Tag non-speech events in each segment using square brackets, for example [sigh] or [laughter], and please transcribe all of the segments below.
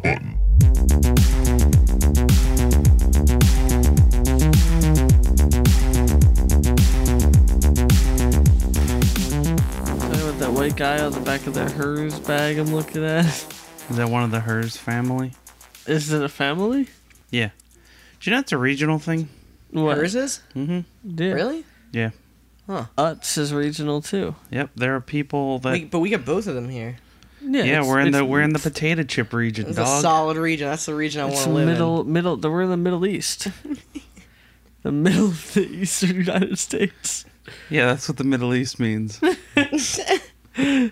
Stop button. That white guy on the back of that Herr's bag I'm looking at. Is that one of the Herr's family? Is it a family? Yeah. Do you know it's a regional thing? What? Herr's is? Mm-hmm. Yeah. Really? Yeah. Huh. Utz is regional too. Yep. There are people that. We, but we got both of them here. Yeah, yeah, we're in the we're in the potato chip region, It's a solid region. That's the region I want It's to live middle, middle. We're in the Middle East. [laughs] the middle of the eastern United States. yeah, that's what the Middle East means. [laughs] I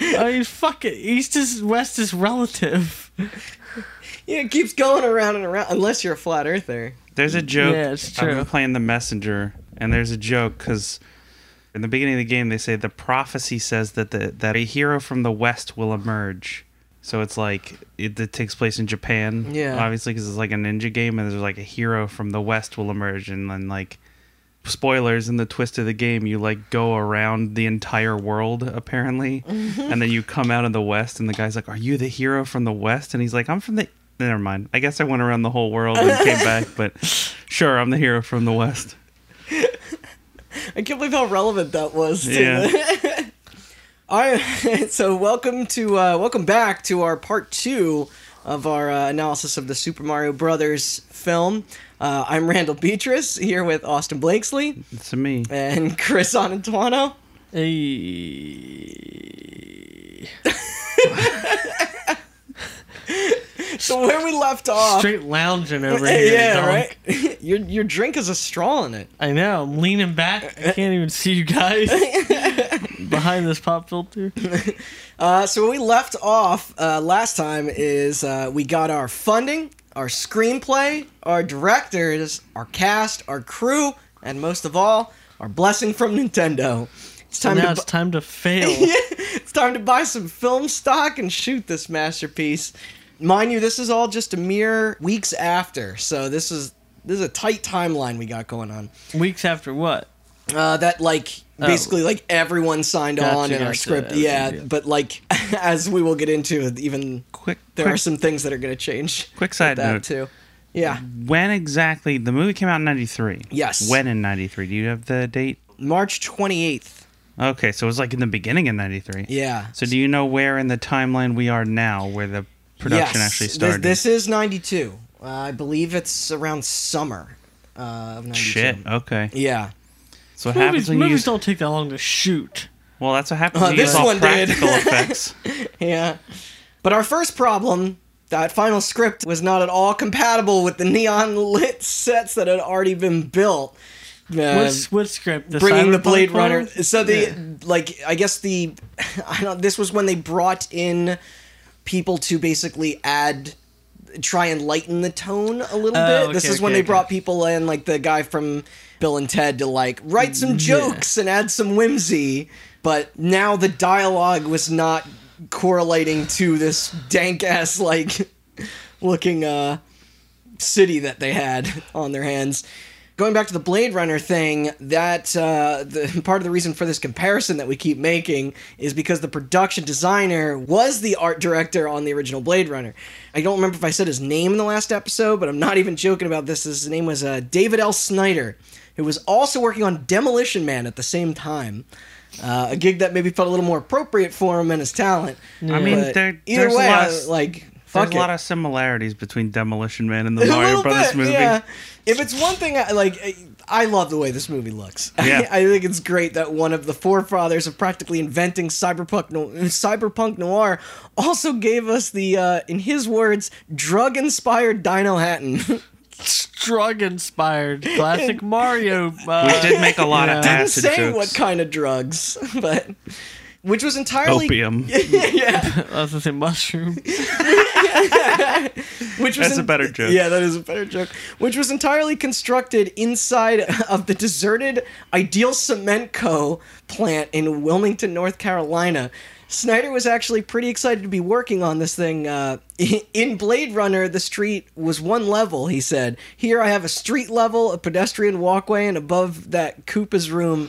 mean, fuck it. East is west is relative. [laughs] Yeah, it keeps going around and around. Unless you're a flat earther. There's a joke. Yeah, it's I've true. playing the messenger, and there's a joke because in the beginning of the game they say the prophecy says that the that a hero from the west will emerge. So it's like it, it takes place in Japan, Yeah. Obviously, because it's like a ninja game, and there's like a hero from the west will emerge, and then like spoilers in the twist of the game, you like go around the entire world apparently, [laughs] and then you come out of the west, and the guy's like, "Are you the hero from the west?" And he's like, "I'm from the." Never mind. I guess I went around the whole world and came back, but [laughs] sure, I'm the hero from the west. [laughs] I can't believe how relevant that was. To Yeah. the- [laughs] All right, [laughs] so welcome to uh, welcome back to our part two of our uh, analysis of the Super Mario Brothers film. Uh, I'm Randall Beatrice here with Austin Blakesley It's a me. and Chris Onantuano. Hey. [laughs] So where we left off, Straight lounging over here. yeah, dog. right. [laughs] your your drink has a straw in it. I know. I'm leaning back. I can't even see you guys [laughs] behind this pop filter. [laughs] Uh, so where we left off uh, last time is uh, we got our funding, our screenplay, our directors, our cast, our crew, and most of all, our blessing from Nintendo. It's time now to it's time to fail. it's time to buy some film stock and shoot this masterpiece. Mind you, this is all just a mere weeks after, so this is this is a tight timeline we got going on. Weeks after what? Uh, that like Oh. basically like everyone signed Gotcha, on in our script. Yeah, but like [laughs] as we will get into, even Quick, there quick, are some things that are going to change. quick side that note. too. Yeah, When exactly the movie came out in '93? Yes. When in '93? Do you have the date? March twenty eighth. Okay, so it was like in the beginning of '93. Yeah. So do you know where in the timeline we are now, where the production Yes, actually this- started? This, is ninety two. Uh, I believe it's around summer uh, of ninety two. Shit. Okay. Yeah. So what happens Movies, when you movies use? don't take that long to shoot. Well, that's what happens Uh, when you this use all one did. practical [laughs] effects. Yeah. But our first problem, that final script was not at all compatible with the neon lit sets that had already been built. Uh, What's what script? The bringing the Cyberpunk Blade one? Runner. So the Yeah. like, I guess the, [laughs] I don't. This was when they brought in people to basically add, try and lighten the tone a little Oh, bit. This okay, is when okay, they okay. brought people in, like the guy from Bill and Ted, to like write some jokes and add some whimsy. But now the dialogue was not correlating to this dank ass like [laughs] looking uh city that they had on their hands. Going back to the Blade Runner thing, that uh, the [laughs] part of the reason for this comparison that we keep making is because the production designer was the art director on the original Blade Runner. I don't remember if I said his name in the last episode, but I'm not even joking about this. His name was uh, David L. Snyder, who was also working on Demolition Man at the same time. Uh, a gig that maybe felt a little more appropriate for him and his talent. I mean, there, either way, a lot of, like fuck there's a lot of similarities between Demolition Man and the Mario Brothers bit, movie. Yeah. If it's one thing, I, like I love the way this movie looks. [laughs] Yeah. I, think it's great that one of the forefathers of practically inventing cyberpunk no, cyberpunk noir also gave us the, uh, in his words, drug-inspired Dinohattan. [laughs] drug inspired classic [laughs] Mario. Uh, We did make a lot of Yeah. Didn't say jokes. what kind of drugs, but which was entirely Opium. [laughs] yeah, [laughs] I was gonna say mushroom. [laughs] which was That's a better joke. Yeah, that is a better joke. Which was entirely constructed inside of the deserted Ideal Cement Co. plant in Wilmington, North Carolina. Snyder was actually pretty excited to be working on this thing. Uh, in Blade Runner, the street was one level, he said. Here I have a street level, a pedestrian walkway, and above that, Koopa's room,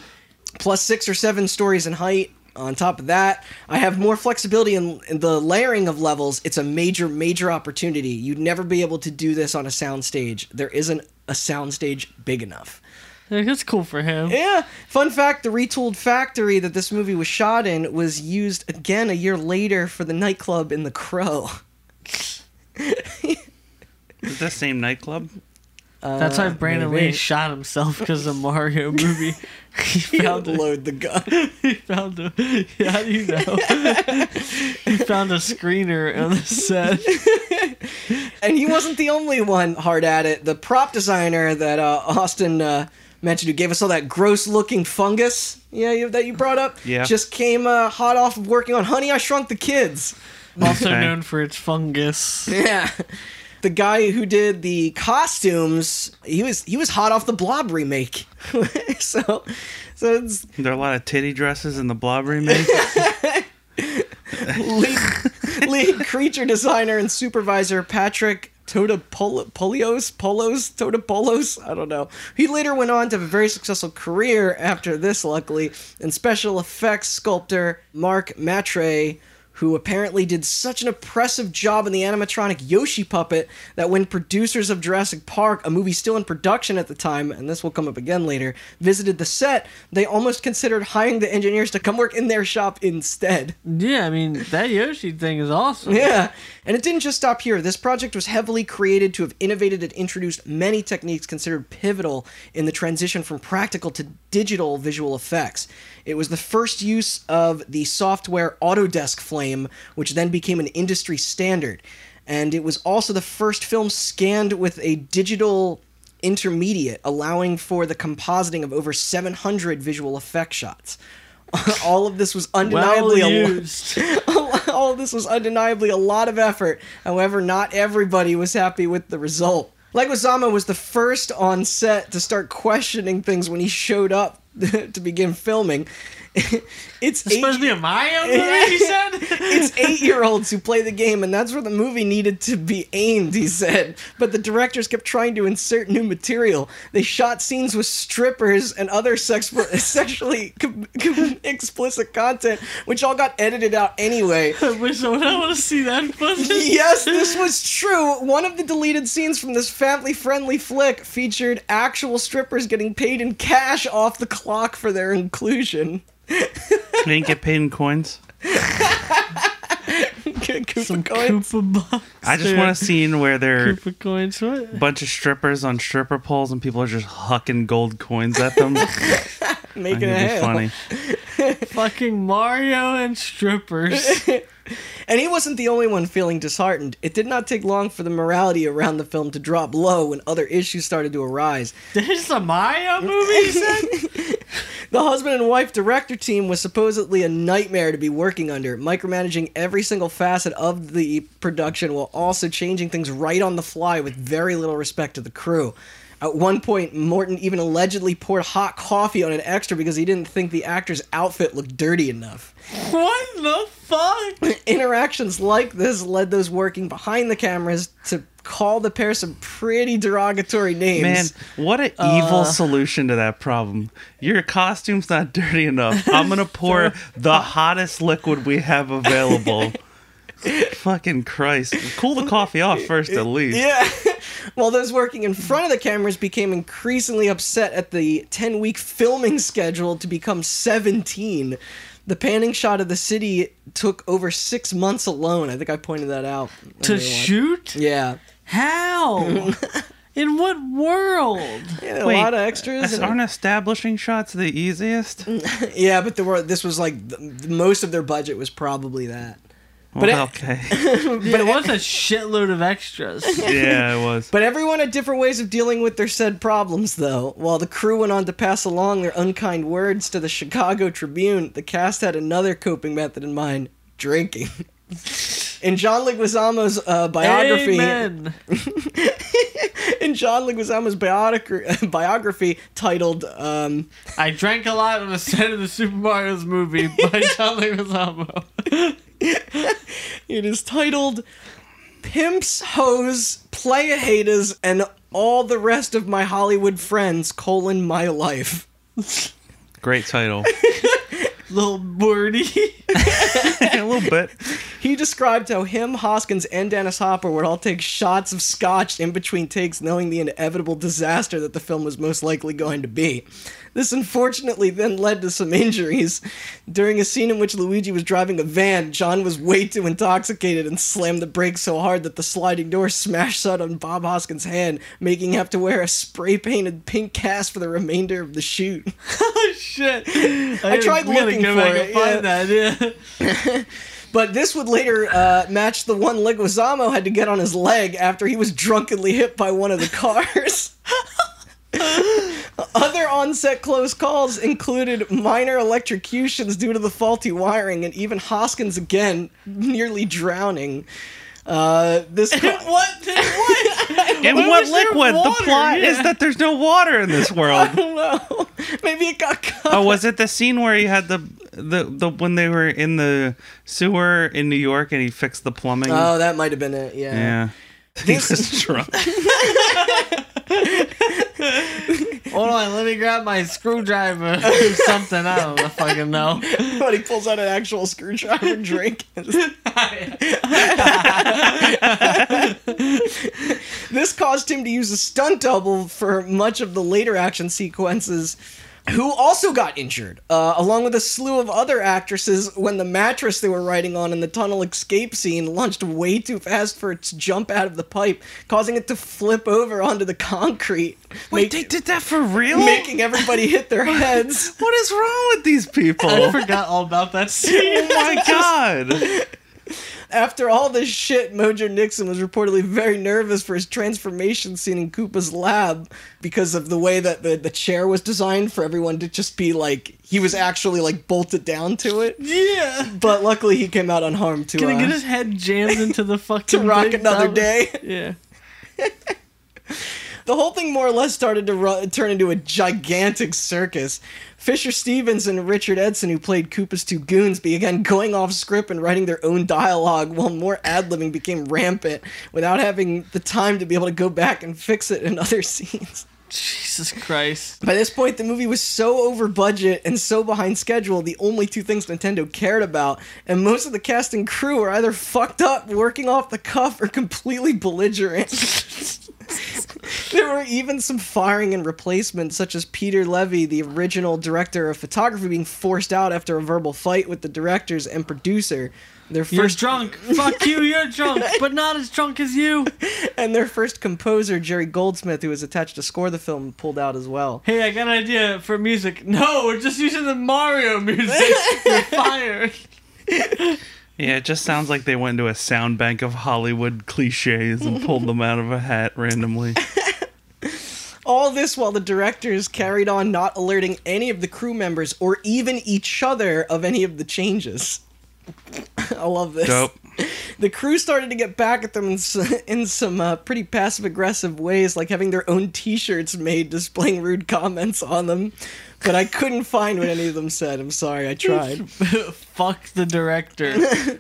plus six or seven stories in height. On top of that, I have more flexibility in, in the layering of levels. It's a major, major opportunity. You'd never be able to do this on a soundstage. There isn't a soundstage big enough. Like, that's cool for him. Yeah. Fun fact: the retooled factory that this movie was shot in was used again a year later for the nightclub in The Crow. Is that same nightclub? That's why Brandon Uh, maybe. Lee shot himself because of Mario movie. [laughs] he He found had a, load the gun. [laughs] he found a how do you know? [laughs] he found a screener on the set. [laughs] and he wasn't the only one hard at it. The prop designer that uh, Austin uh, mentioned, who gave us all that gross-looking fungus, yeah, you, that you brought up, Yeah. just came uh, hot off of working on Honey I Shrunk the Kids. Also Okay. known for its fungus. Yeah. The guy who did the costumes, he was he was hot off the Blob remake. [laughs] so, so it's There are a lot of titty dresses in the Blob remake. [laughs] lead, lead creature designer and supervisor Patrick Pol- Polios Polos Tota Polos I don't know. He later went on to have a very successful career after this, luckily, and special effects sculptor Mark Matre. Who apparently did such an impressive job in the animatronic Yoshi puppet that when producers of Jurassic Park, a movie still in production at the time, and this will come up again later, visited the set, they almost considered hiring the engineers to come work in their shop instead. Yeah, I mean that Yoshi thing is awesome. Yeah, and it didn't just stop here. This project was heavily created to have innovated and introduced many techniques considered pivotal in the transition from practical to digital visual effects. It was the first use of the software Autodesk Flame, which then became an industry standard. And it was also the first film scanned with a digital intermediate, allowing for the compositing of over 700 visual effect shots. [laughs] All of this was Well undeniably a [laughs] all of this was undeniably a lot of effort. However, not everybody was happy with the result. Leguizamo was the first on set to start questioning things when he showed up [laughs] to begin filming. It's It's supposed to be eight, a Mario [laughs] movie, he said? it's eight-year-olds who play the game, and that's where the movie needed to be aimed. He said, but the directors kept trying to insert new material. They shot scenes with strippers and other sex- [laughs] sexually com- com- explicit content, which all got edited out anyway. I wish I would want to see that footage. [laughs] yes, this was true. One of the deleted scenes from this family friendly flick featured actual strippers getting paid in cash off the clock for their inclusion. They didn't get paid in coins. Koopa Some coins. Koopa bucks. I just want a scene where there are Koopa coins. What? a bunch of strippers on stripper poles and people are just hucking gold coins at them. [laughs] Making it'd it be funny. [laughs] Fucking Mario and strippers. [laughs] And he wasn't the only one feeling disheartened. It did not take long for the morality around the film to drop low when other issues started to arise. this is a Mario movie? [laughs] The husband and wife director team was supposedly a nightmare to be working under, micromanaging every single facet of the production while also changing things right on the fly with very little respect to the crew. At one point, Morton even allegedly poured hot coffee on an extra because he didn't think the actor's outfit looked dirty enough. What the fuck? [laughs] Interactions like this led those working behind the cameras to call the pair some pretty derogatory names. Man, what an uh, evil solution to that problem. Your costume's not [laughs] dirty enough. I'm gonna pour [laughs] the hottest liquid we have available. [laughs] Fucking Christ. Cool the coffee off first at [laughs] least. Yeah. [laughs] While those working in front of the cameras became increasingly upset at the 10 week filming schedule to become 17. The panning shot of the city took over six months alone. I think I pointed that out. To shoot? Yeah. How? In what world? Yeah, a lot of extras. Aren't establishing shots the easiest? yeah, but there were, this was like the, the- most of their budget was probably that. But Well, it- okay. [laughs] But it was a shitload of extras. yeah, it was. [laughs] But everyone had different ways of dealing with their said problems, though. While the crew went on to pass along their unkind words to the Chicago Tribune, the cast had another coping method in mind drinking. [laughs] In John Leguizamo's uh, biography, Amen. in John Leguizamo's biography, biography titled um, I drank a lot on the set of the Super Mario's movie by John Leguizamo. It is titled Pimps, Hoes, Playa Haters, and All the Rest of My Hollywood Friends, colon, My Life. Great title. [laughs] little birdie. [laughs] a little bit. He described how him, Hoskins, and Dennis Hopper would all take shots of scotch in between takes, knowing the inevitable disaster that the film was most likely going to be. This unfortunately then led to some injuries. During a scene in which Luigi was driving a van, John was way too intoxicated and slammed the brakes so hard that the sliding door smashed shut on Bob Hoskins' hand, making him have to wear a spray painted pink cast for the remainder of the shoot. [laughs] oh shit! I tried we gotta looking go for back it, and find yeah. that. Yeah. [laughs] But this would later uh, match the one Leguizamo had to get on his leg after he was drunkenly hit by one of the cars. [laughs] Other on-set close calls included minor electrocutions due to the faulty wiring, and even Hoskins again nearly drowning. Uh, this [laughs] co- what? What? And what was there liquid? The water? plot is that there's no water in this world. [laughs] I don't know. Maybe it got cut. oh, was it the scene where he had the the the when they were in the sewer in New York and he fixed the plumbing? Oh, that might have been it. Yeah. yeah. [laughs] He This- was [laughs] drunk. Hold on, let me grab my screwdriver or [laughs] something. I don't fucking know. But he pulls out an actual screwdriver drink. this caused him to use a stunt double for much of the later action sequences. Who also got injured, uh, along with a slew of other actresses, when the mattress they were riding on in the tunnel escape scene launched way too fast for its jump out of the pipe, causing it to flip over onto the concrete, Wait, make- they did that for real? making everybody hit their [laughs] heads. what is wrong with these people? I forgot all about that scene. [laughs] oh my [laughs] god. After all this shit, Mojo Nixon was reportedly very nervous for his transformation scene in Koopa's lab because of the way that the, the chair was designed for everyone to just be like, he was actually like bolted down to it. Yeah. But luckily he came out unharmed to, Gonna uh, get his head jammed into the [laughs] fucking to rock another day. Yeah. [laughs] The whole thing more or less started to ru- turn into a gigantic circus. Fisher Stevens and Richard Edson, who played Koopa's two goons, began going off script and writing their own dialogue, while more ad libbing became rampant without having the time to be able to go back and fix it in other [laughs] scenes. Jesus Christ. By this point, the movie was so over budget and so behind schedule, the only two things Nintendo cared about, and most of the cast and crew were either fucked up, working off the cuff, or completely belligerent. [laughs] [laughs] there were even some firing and replacements, such as Peter Levy, the original director of photography, being forced out after a verbal fight with the directors and producer. Their You're first drunk. [laughs] Fuck you, you're drunk, but not as drunk as you. [laughs] and their first composer, Jerry Goldsmith, who was attached to score the film, pulled out as well. Hey, I got an idea for music. No, we're just using the Mario music. You're fired. Yeah, it just sounds like they went into a sound bank of Hollywood cliches and pulled them out of a hat randomly. [laughs] All this while the directors carried on not alerting any of the crew members or even each other of any of the changes. [laughs] I love this. Dope. [laughs] The crew started to get back at them in, in some uh, pretty passive aggressive ways, like having their own t shirts made displaying rude comments on them. But I couldn't find what any of them said. I'm sorry, I tried. [laughs] fuck the director. [laughs] hey,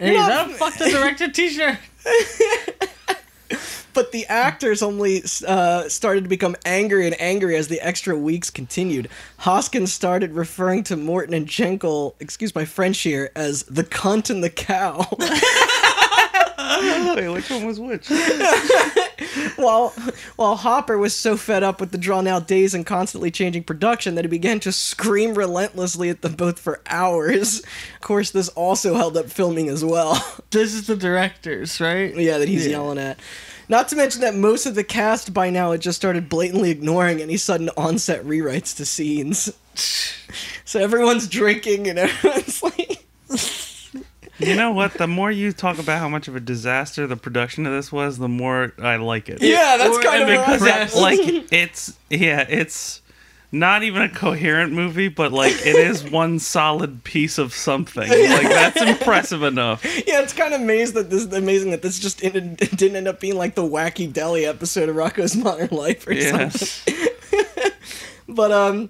is that a fuck the director t-shirt? [laughs] But the actors only uh, started to become angry and angry as the extra weeks continued. Hoskins started referring to Morton and Jankel, excuse my French here, as the cunt and the cow. Wait, which one was which? [laughs] while while Hopper was so fed up with the drawn out days and constantly changing production that he began to scream relentlessly at them both for hours. Of course, this also held up filming as well. [laughs] This is the directors, right? yeah, that he's Yeah. yelling at. Not to mention that most of the cast by now had just started blatantly ignoring any sudden onset rewrites to scenes. [sighs] So everyone's drinking and [laughs] everyone's like. You know what? The more you talk about how much of a disaster the production of this was, the more I like it. Yeah, that's Or- kind of and what I because it, like [laughs] it's yeah, it's not even a coherent movie, but like it is one solid piece of something. [laughs] Like that's impressive enough. Yeah, it's kind of amazed that this amazing that this just didn't, [laughs] didn't end up being like the wacky deli episode of Rocco's Modern Life or something. Yes. But um,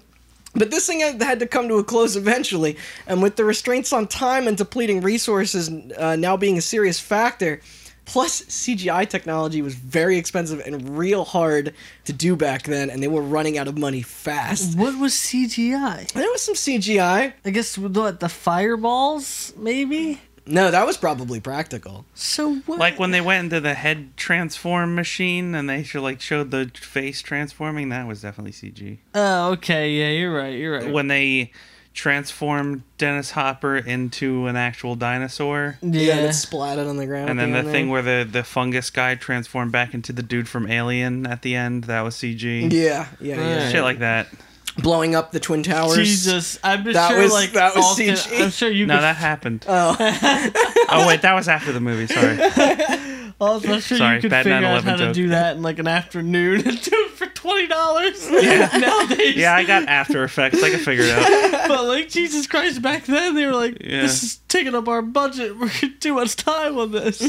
but this thing had, to come to a close eventually, and with the restraints on time and depleting resources uh, now being a serious factor, Plus, CGI technology was very expensive and real hard to do back then, and they were running out of money fast. What was CGI? There was some CGI. I guess what the fireballs, maybe. No, that was probably practical. So what? Like when they went into the head transform machine and they should like showed the face transforming, that was definitely CG. Oh, okay. Yeah, you're right. You're right. When they transformed Dennis Hopper into an actual dinosaur. Yeah, yeah. that splatted on the ground. And then the end thing where the, the fungus guy transformed back into the dude from Alien at the end, that was CG. Yeah, yeah, yeah. Right. Shit like that. Blowing up the twin towers. Jesus, I'm just That sure was- like that was Austin- CG. I'm sure you. No, could, that happened. Oh, [laughs] Oh wait, that was after the movie. Sorry. [laughs] I'm sure Sorry, you could figure out 9/11 how to do that in like an afternoon and do it for twenty dollars. Yeah. [laughs] Nowadays, Yeah, I got After Effects. I can figure it out. but like Jesus Christ, back then they were like, Yeah. "This is taking up our budget. We're gonna too much time on this."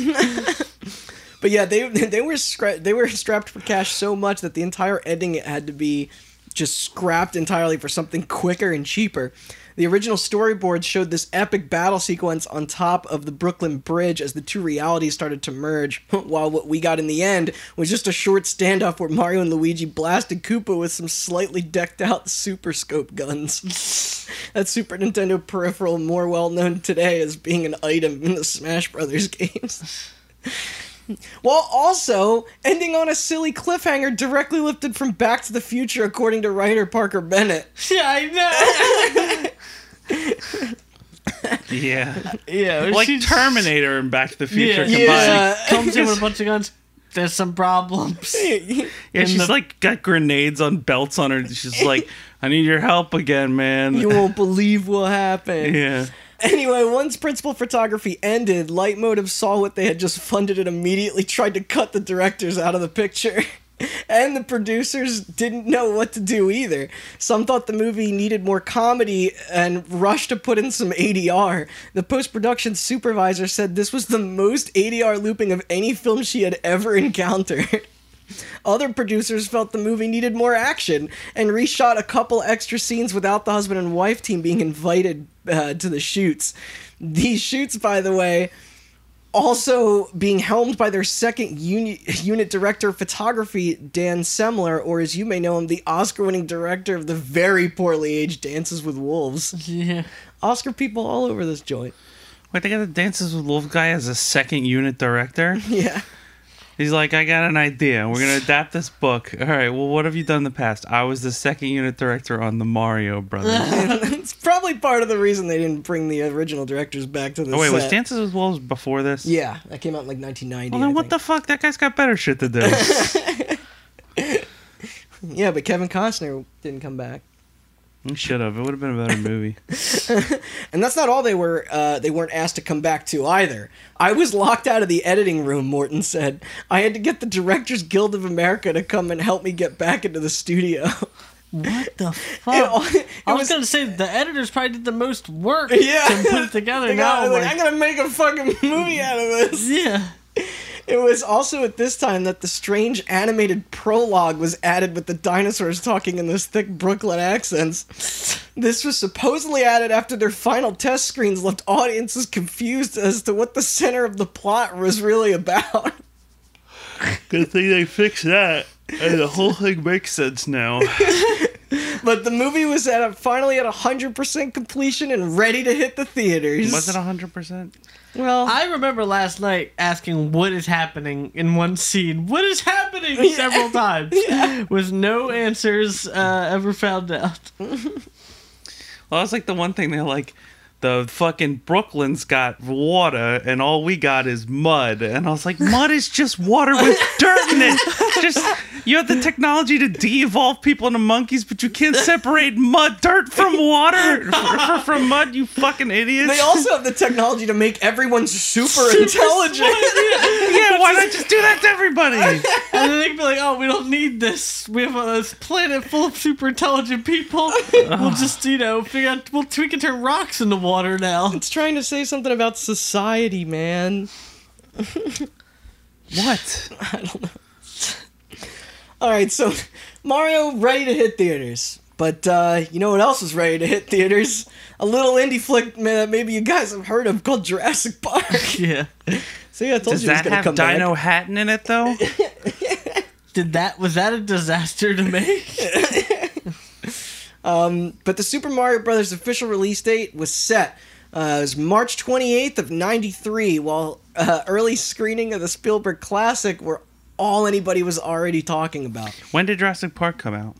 but yeah, they they were scra- they were strapped for cash so much that the entire ending had to be just scrapped entirely for something quicker and cheaper. The original storyboard showed this epic battle sequence on top of the Brooklyn Bridge as the two realities started to merge, [laughs] while what we got in the end was just a short standoff where Mario and Luigi blasted Koopa with some slightly decked out [laughs] Super Scope guns. [laughs] that Super Nintendo peripheral more well known today as being an item in the Smash Brothers games. While also ending on a silly cliffhanger directly lifted from Back to the Future, according to writer Parker Bennett. yeah, I Yeah. know. yeah, Like she's- Terminator and Back to the Future Yeah, combined. Yeah. comes in with a bunch of guns. There's some problems. [laughs] Yeah, in she's the- like got grenades on belts on her. She's like, I need your help again, man. you won't [laughs] believe what happened. yeah. Anyway, once principal photography ended, Lightmotive saw what they had just funded and immediately tried to cut the directors out of the picture. [laughs] And the producers didn't know what to do either. Some thought the movie needed more comedy and rushed to put in some ADR. The post production supervisor said this was the most ADR looping of any film she had ever [laughs] encountered. Other producers felt the movie needed more action and reshot a couple extra scenes without the husband and wife team being invited uh, to the shoots. These shoots, by the way, also being helmed by their second uni- unit director of photography, Dan Semler, or as you may know him, the Oscar winning director of the very poorly aged Dances with Wolves. Yeah. Oscar people all over this joint. Wait, they got the Dances with Wolves guy as a second unit director. [laughs] Yeah. He's like, I got an idea. We're gonna [laughs] adapt this book. All right. Well, what have you done in the past? I was the second unit director on the Mario Brothers. [laughs] it's probably part of the reason they didn't bring the original directors back to the oh wait, was set. Dances with Wolves before this? Yeah, that came out in like 1990. Well, then I what think. the fuck? That guy's got better shit to do. [laughs] Yeah, but Kevin Costner didn't come back. He should have. It would have been a better movie. [laughs] And that's not all they were uh, they weren't asked to come back to either. I was locked out of the editing room, Morton said. I had to get the Directors Guild of America to come and help me get back into the studio. What the [laughs] fuck? It all- it I was, was- gonna say the editors probably did the most work [laughs] Yeah. to put it together. They now got- like, like, I'm gonna make a fucking movie out of this. yeah. It was also at this time that the strange animated prologue was added with the dinosaurs talking in those thick Brooklyn accents. This was supposedly added after their final test screens left audiences confused as to what the center of the plot was really about. Good thing they fixed that. And the whole thing makes sense now. But the movie was at a, finally at 100% completion and ready to hit the theaters. Was it hundred percent? Well, I remember last night asking what is happening in one scene. What is happening [laughs] several times with no answers uh, ever found out. [laughs] Well, that's like the one thing they're like, the fucking Brooklyn's got water and all we got is mud. And I was like, mud is just water with [laughs] dirt in it. Just you have the technology to de-evolve people into monkeys, but you can't separate mud, dirt from water, [laughs] from mud. You fucking idiots. they also have the technology to make everyone super, intelligent. yeah, why not just do that to everybody? [laughs] And then they can be like, oh, we don't need this. We have a this planet full of super intelligent people. we'll just, you know, figure out, we'll, we can turn rocks into water now. It's trying to say something about society, man. [laughs] What? I don't know. All right, so Mario ready to hit theaters. But uh, you know what else was ready to hit theaters? A little indie flick that maybe you guys have heard of called Jurassic Park. [laughs] Yeah. [laughs] See, I told Does you it was gonna have come back. Dinohattan in it though? Did that was that a disaster to make? But the Super Mario Brothers official release date was set. Uh, it was March 28th of 93, while uh, early screening of the Spielberg classic were all anybody was already talking about. when did Jurassic Park come out?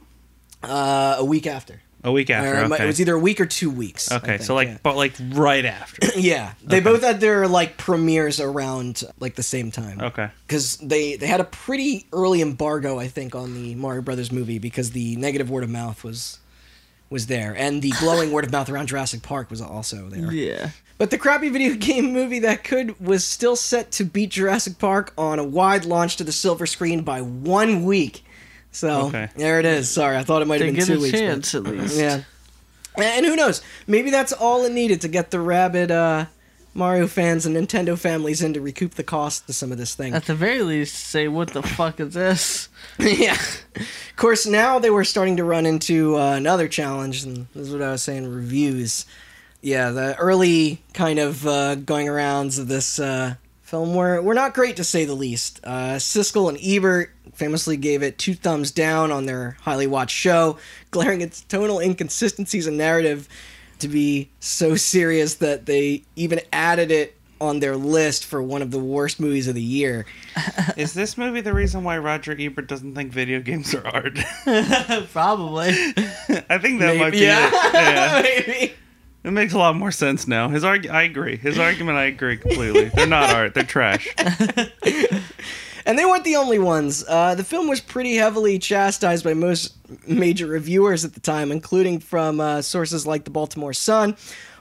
Uh, a week after. A week after. it Okay. It was either a week or two weeks. Okay, think, so like, yeah. but like right after. [clears throat] yeah, they both had their like premieres around like the same time. Okay. because they they had a pretty early embargo, I think, on the Mario Brothers movie because the negative word of mouth was was there, and the glowing word of mouth around Jurassic Park was also there. yeah. But the crappy video [laughs] game movie that could was still set to beat Jurassic Park on a wide launch to the silver screen by one week. So Okay. there it is. Sorry, I thought it might They have been two a weeks. but- chance at least. [laughs] yeah. And who knows? Maybe that's all it needed to get the rabid uh, Mario fans and Nintendo families in to recoup the cost of some of this thing. At the very least, say what the fuck is this? [laughs] yeah. Of course, now they were starting to run into uh, another challenge, and this is what I was saying reviews. Yeah, the early kind of uh, going arounds of this uh, film were, were not great to say the least. Uh, Siskel and Ebert famously gave it two thumbs down on their highly watched show, [laughs] glaring its tonal inconsistencies and narrative to be so serious that they even added it on their list for one of the worst movies of the year. [laughs] Is this movie the reason why Roger Ebert doesn't think video games are art? [laughs] Probably. I think that might be yeah, it. [laughs] Yeah. maybe. It makes a lot more sense now. His arg- I agree. His argument, I agree completely. They're not art. They're trash. And they weren't the only ones. Uh, the film was pretty heavily chastised by most major reviewers at the time, including from uh, sources like the Baltimore Sun,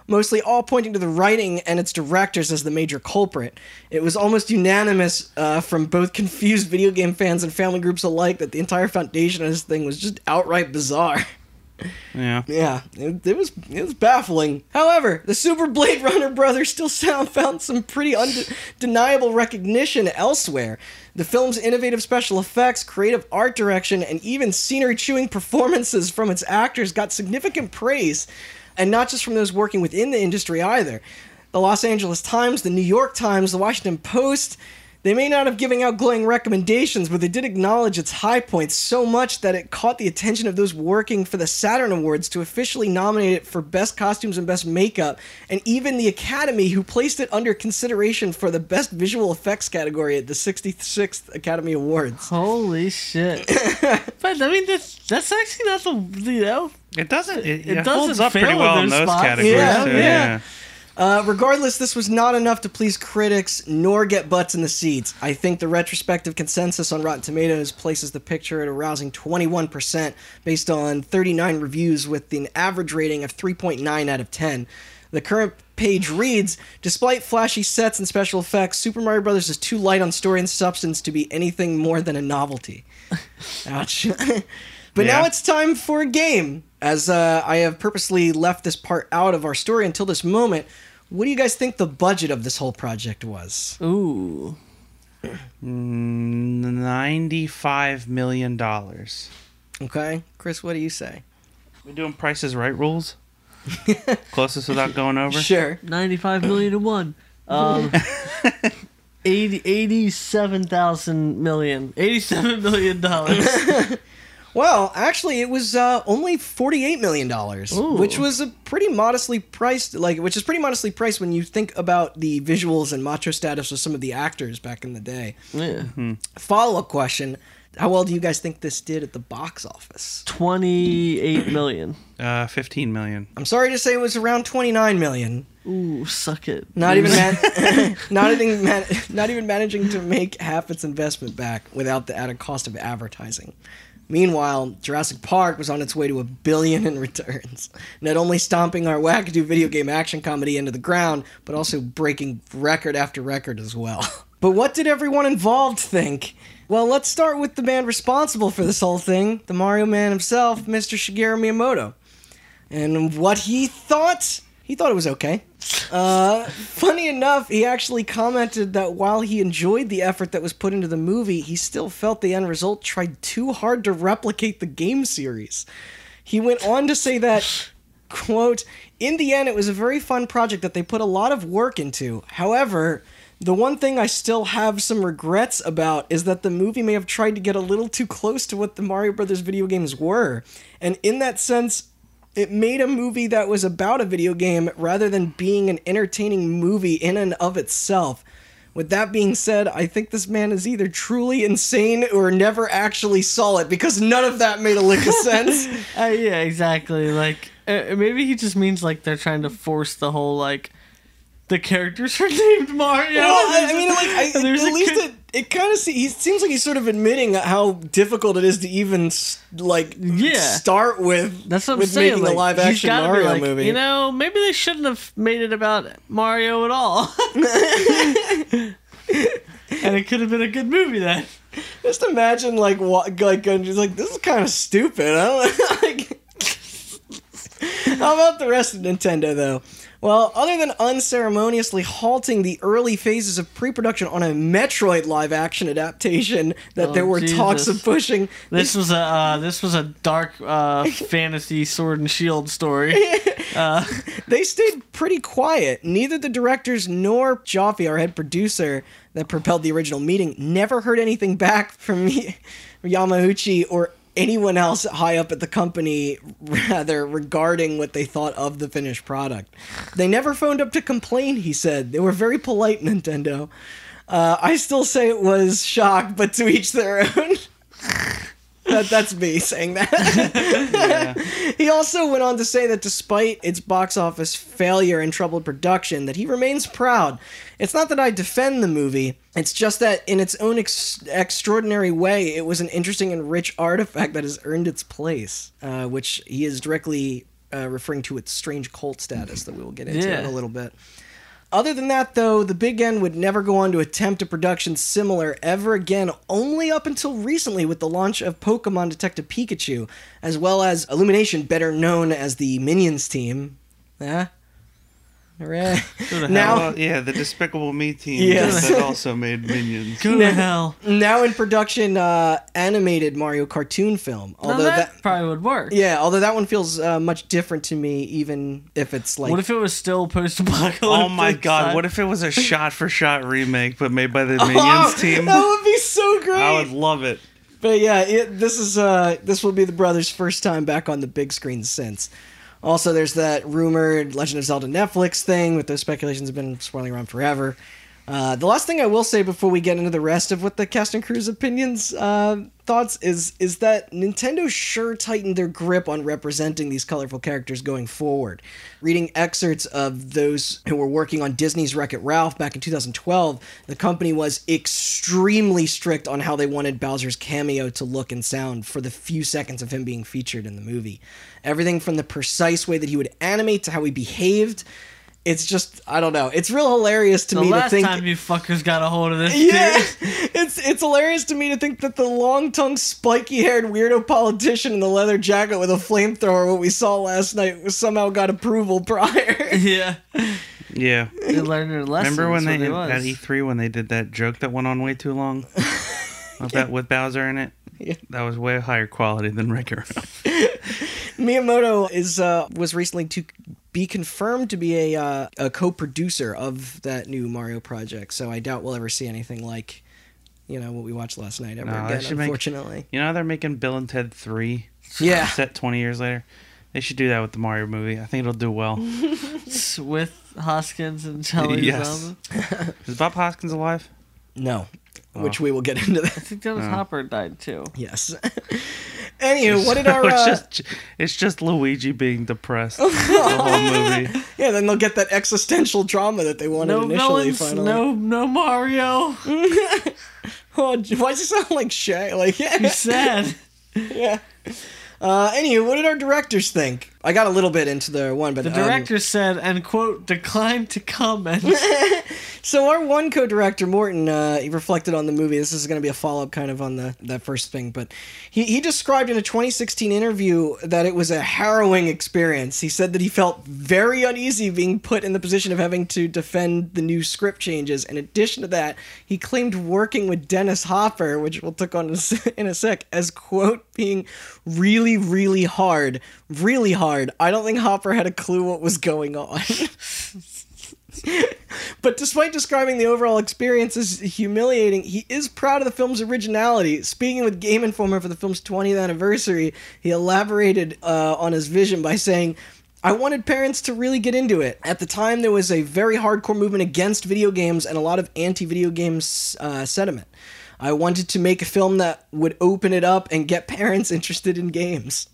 mostly all pointing to the writing and its directors as the major culprit. It was almost unanimous uh, from both confused video game fans and family groups alike that the entire foundation of this thing was just outright bizarre. [laughs] Yeah. Yeah, it, it was it was baffling. However, the Super Blade Runner brothers still sound, found some pretty undeniable recognition elsewhere. The film's innovative special effects, creative art direction, and even scenery-chewing performances from its actors got significant praise, and not just from those working within the industry either. The Los Angeles Times, the New York Times, the Washington Post, they may not have given out glowing recommendations, but they did acknowledge its high points so much that it caught the attention of those working for the Saturn Awards to officially nominate it for Best Costumes and Best Makeup, and even the Academy, who placed it under consideration for the Best Visual Effects category at the 66th Academy Awards. Holy shit. [laughs] but I mean, that's that's actually not the you know. It doesn't. It, It it holds doesn't up pretty fail in well in those those spots. categories. Yeah, too, yeah. yeah. Uh, regardless, this was not enough to please critics nor get butts in the seats. I think the retrospective consensus on Rotten Tomatoes places the picture at a rousing 21% based on 39 reviews with an average rating of 3.9 out of 10. The current page reads Despite flashy sets and special effects, Super Mario Bros. is too light on story and substance to be anything more than a novelty. [laughs] Ouch. [laughs] but now it's time for a game. As uh, I have purposely left this part out of our story until this moment, what do you guys think the budget of this whole project was? Ooh. Ninety-five million dollars. Okay, Chris, what do you say? We doing Prices Right rules? [laughs] Closest without going over. Sure. 95 million to one. Um, [laughs] 80, 87,000 million. 87 million dollars. [laughs] Well, actually, it was uh, only forty-eight million dollars, which was a pretty modestly priced. Like, which is pretty modestly priced when you think about the visuals and macho status of some of the actors back in the day. yeah. Follow-up question: How well do you guys think this did at the box office? 28 [clears throat] million. Uh, fifteen million. I'm sorry to say it was around twenty-nine million. Ooh, suck it. Not even man- [laughs] [laughs] not even man- not even managing to make half its investment back without the added cost of advertising. Meanwhile, Jurassic Park was on its way to a billion in returns, not only stomping our wackadoo video game action comedy into the ground, but also breaking record after record as well. [laughs] But what did everyone involved think? Well, let's start with the man responsible for this whole thing, the Mario man himself, Mr. Shigeru Miyamoto. And what he thought? He thought it was okay. Uh, funny enough, he actually commented that while he enjoyed the effort that was put into the movie, he still felt the end result tried too hard to replicate the game series. He went on to say that, quote, in the end, it was a very fun project that they put a lot of work into. However, the one thing I still have some regrets about is that the movie may have tried to get a little too close to what the Mario Brothers video games were. And in that sense, it made a movie that was about a video game rather than being an entertaining movie in and of itself. With that being said, I think this man is either truly insane or never actually saw it because none of that made a lick of sense. [laughs] Uh, yeah, exactly. Like uh, maybe he just means like they're trying to force the whole like the characters are [laughs] named Mario. well, I, I mean, like, I, [laughs] there's at least kid- it, it kind of see, he seems like he's sort of admitting how difficult it is to even like Yeah. start with That's what I'm with saying. making like, a live action Mario like, movie. You know, maybe they shouldn't have made it about Mario at all. [laughs] and it could have been a good movie then. Just imagine like what like just like this is kind of stupid. I don't like. How about the rest of Nintendo though? Well, other than unceremoniously halting the early phases of pre-production on a Metroid live-action adaptation that Oh, there were talks of pushing, This was a uh, this was a dark uh, [laughs] fantasy sword and shield story. [laughs] Uh, they stayed pretty quiet. Neither the directors nor Joffé, our head producer that propelled the original meeting, never heard anything back from [laughs] Yamauchi or anyone else high up at the company, rather, regarding what they thought of the finished product. They never phoned up to complain, he said. They were very polite, Nintendo. Uh, I still say it was shock, but to each their own. [laughs] that, that's me saying that. [laughs] He also went on to say that despite its box office failure and troubled production, that he remains proud. It's not that I defend the movie, it's just that in its own ex- extraordinary way, it was an interesting and rich artifact that has earned its place, uh, which he is directly uh, referring to its strange cult status that we will get into in a little bit. Other than that, though, the Big N would never go on to attempt a production similar ever again, only up until recently with the launch of Pokemon Detective Pikachu, as well as Illumination, better known as the Minions team. Yeah? Hooray. [laughs] Go to Now- Well, yeah, the Despicable Me team Yes. [laughs] that also made Minions. go to hell. now in production, uh, animated Mario cartoon film. Although Although that, that. probably would work. Yeah, although that one feels uh, much different to me, even if it's like. What if it was still post-apocalyptic? Oh my god, what if it was a shot for shot remake but made by the Minions team? That would be so great. I would love it. But yeah, it, this is uh, this will be the brothers' first time back on the big screen since. Also, there's that rumored Legend of Zelda Netflix thing, with those speculations have been swirling around forever. Uh, the last thing I will say before we get into the rest of what the cast and crew's opinions uh, thoughts is is that Nintendo sure tightened their grip on representing these colorful characters going forward. Reading excerpts of those who were working on Disney's Wreck It Ralph back in 2012, the company was extremely strict on how they wanted Bowser's cameo to look and sound for the few seconds of him being featured in the movie. Everything from the precise way that he would animate to how he behaved. It's just I don't know. It's real hilarious to The me to last think time you fuckers got a hold of this, yeah, dude. [laughs] it's it's hilarious to me to think that the long-tongued, spiky-haired weirdo politician in the leather jacket with a flamethrower, what we saw last night, somehow got approval prior. [laughs] [laughs] yeah. Yeah. They learned their lessons. Remember when they what it at. E3 when they did that joke that went on way too long? With that with Bowser in it? Yeah. That was way higher quality than Wreck-It Ralph. Miyamoto is uh, was recently to be confirmed to be a uh, a co-producer of that new Mario project. So I doubt we'll ever see anything like, you know, what we watched last night ever No, again. should make- Unfortunately, You know they're making Bill and Ted 3 [laughs] yeah. set 20 years later? They should do that with the Mario movie. I think it'll do well. [laughs] with Hoskins and Charlie Yes. [laughs] Is Bob Hoskins alive? No, which Oh. we will get into I that. think Dennis Oh. Hopper died too. Yes. Anywho, what did [laughs] our it's uh, just it's just Luigi being depressed the [laughs] whole movie. yeah? Then they'll get that existential drama that they wanted No initially. villains, finally, no no Mario. [laughs] Oh, why does it sound like Shay? Like yeah, He's sad. yeah. Uh, anywho, what did our directors think? I got a little bit into the one, but The um, director said, and quote, declined to comment. [laughs] So our one co-director Morton, uh, he reflected on the movie. This is going to be a follow-up kind of on the that first thing, but he he described in a 2016 interview that it was a harrowing experience. He said that he felt very uneasy being put in the position of having to defend the new script changes. In addition to that, he claimed working with Dennis Hopper, which we'll talk on in a se- in a sec, as quote being really really hard, really hard hard. I don't think Hopper had a clue what was going on. [laughs] but despite describing the overall experience as humiliating, he is proud of the film's originality. Speaking with Game Informer for the film's 20th anniversary, he elaborated uh, on his vision by saying, I wanted parents to really get into it. At the time, there was a very hardcore movement against video games and a lot of anti video games uh, sentiment. I wanted to make a film that would open it up and get [laughs] parents interested in games.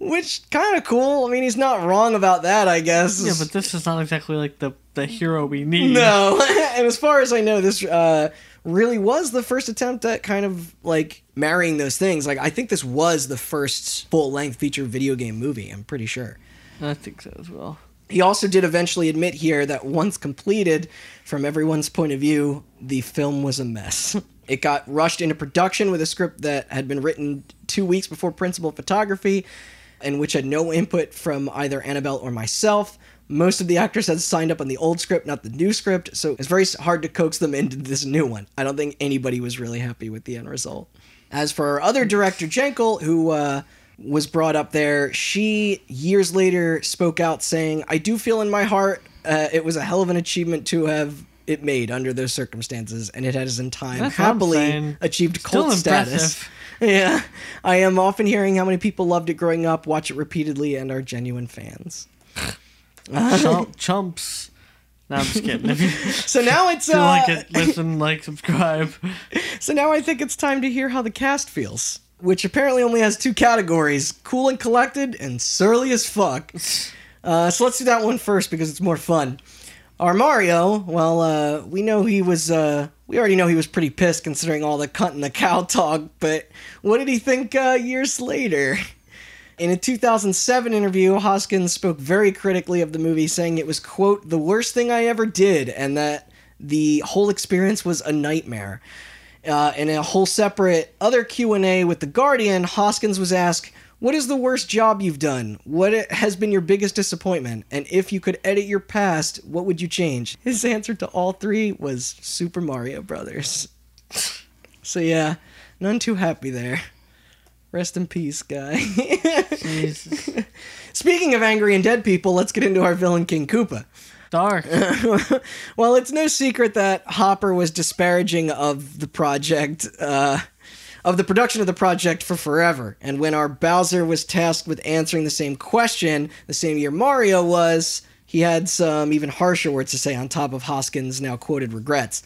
Which kind of cool. I mean, he's not wrong about that, I guess. Yeah, but this is not exactly like the the hero we need. no. [laughs] and as far as I know, this uh, really was the first attempt at kind of like marrying those things. Like, I think this was the first full length feature video game movie. I'm pretty sure. I think so as well. He also did eventually admit here that once completed, from everyone's point of view, the film was a mess. [laughs] It got rushed into production with a script that had been written two weeks before principal photography, and which had no input from either Annabel or myself. Most of the actors had signed up on the old script, not the new script, so it's very hard to coax them into this new one. I don't think anybody was really happy with the end result. As for our other director, Jankel, who uh, was brought up there, she years later spoke out saying, I do feel in my heart uh, it was a hell of an achievement to have it made under those circumstances, and it has in time That's happily achieved Still cult status. impressive. [laughs] Yeah, I am often hearing how many people loved it growing up, watch it repeatedly, and are genuine fans. Chump, chumps. No, I'm just kidding. [laughs] [laughs] So now it's uh, like it, listen, like, subscribe. so now I think it's time to hear how the cast feels, which apparently only has two categories: cool and collected, and surly as fuck. Uh, so let's do that one first because it's more fun. Our Mario, well, uh, we know he was. Uh, we already know he was pretty pissed considering all the cunt and the cow talk. But what did he think uh, years later? In a 2007 interview, Hoskins spoke very critically of the movie, saying it was, quote, the worst thing I ever did, and that the whole experience was a nightmare. Uh, in a whole separate other Q&A with The Guardian, Hoskins was asked, what is the worst job you've done? What has been your biggest disappointment? And if you could edit your past, what would you change? His answer to all three was Super Mario Brothers. [laughs] So yeah, none too happy there. Rest in peace, guy. Jesus. [laughs] Speaking of angry and dead people, let's get into our villain King Koopa. Dark. [laughs] well, it's no secret that Hopper was disparaging of the project, uh, of the production of the project for forever. And when our Bowser was tasked with answering the same question the same year Mario was, he had some even harsher words to say on top of Hoskins' now quoted regrets.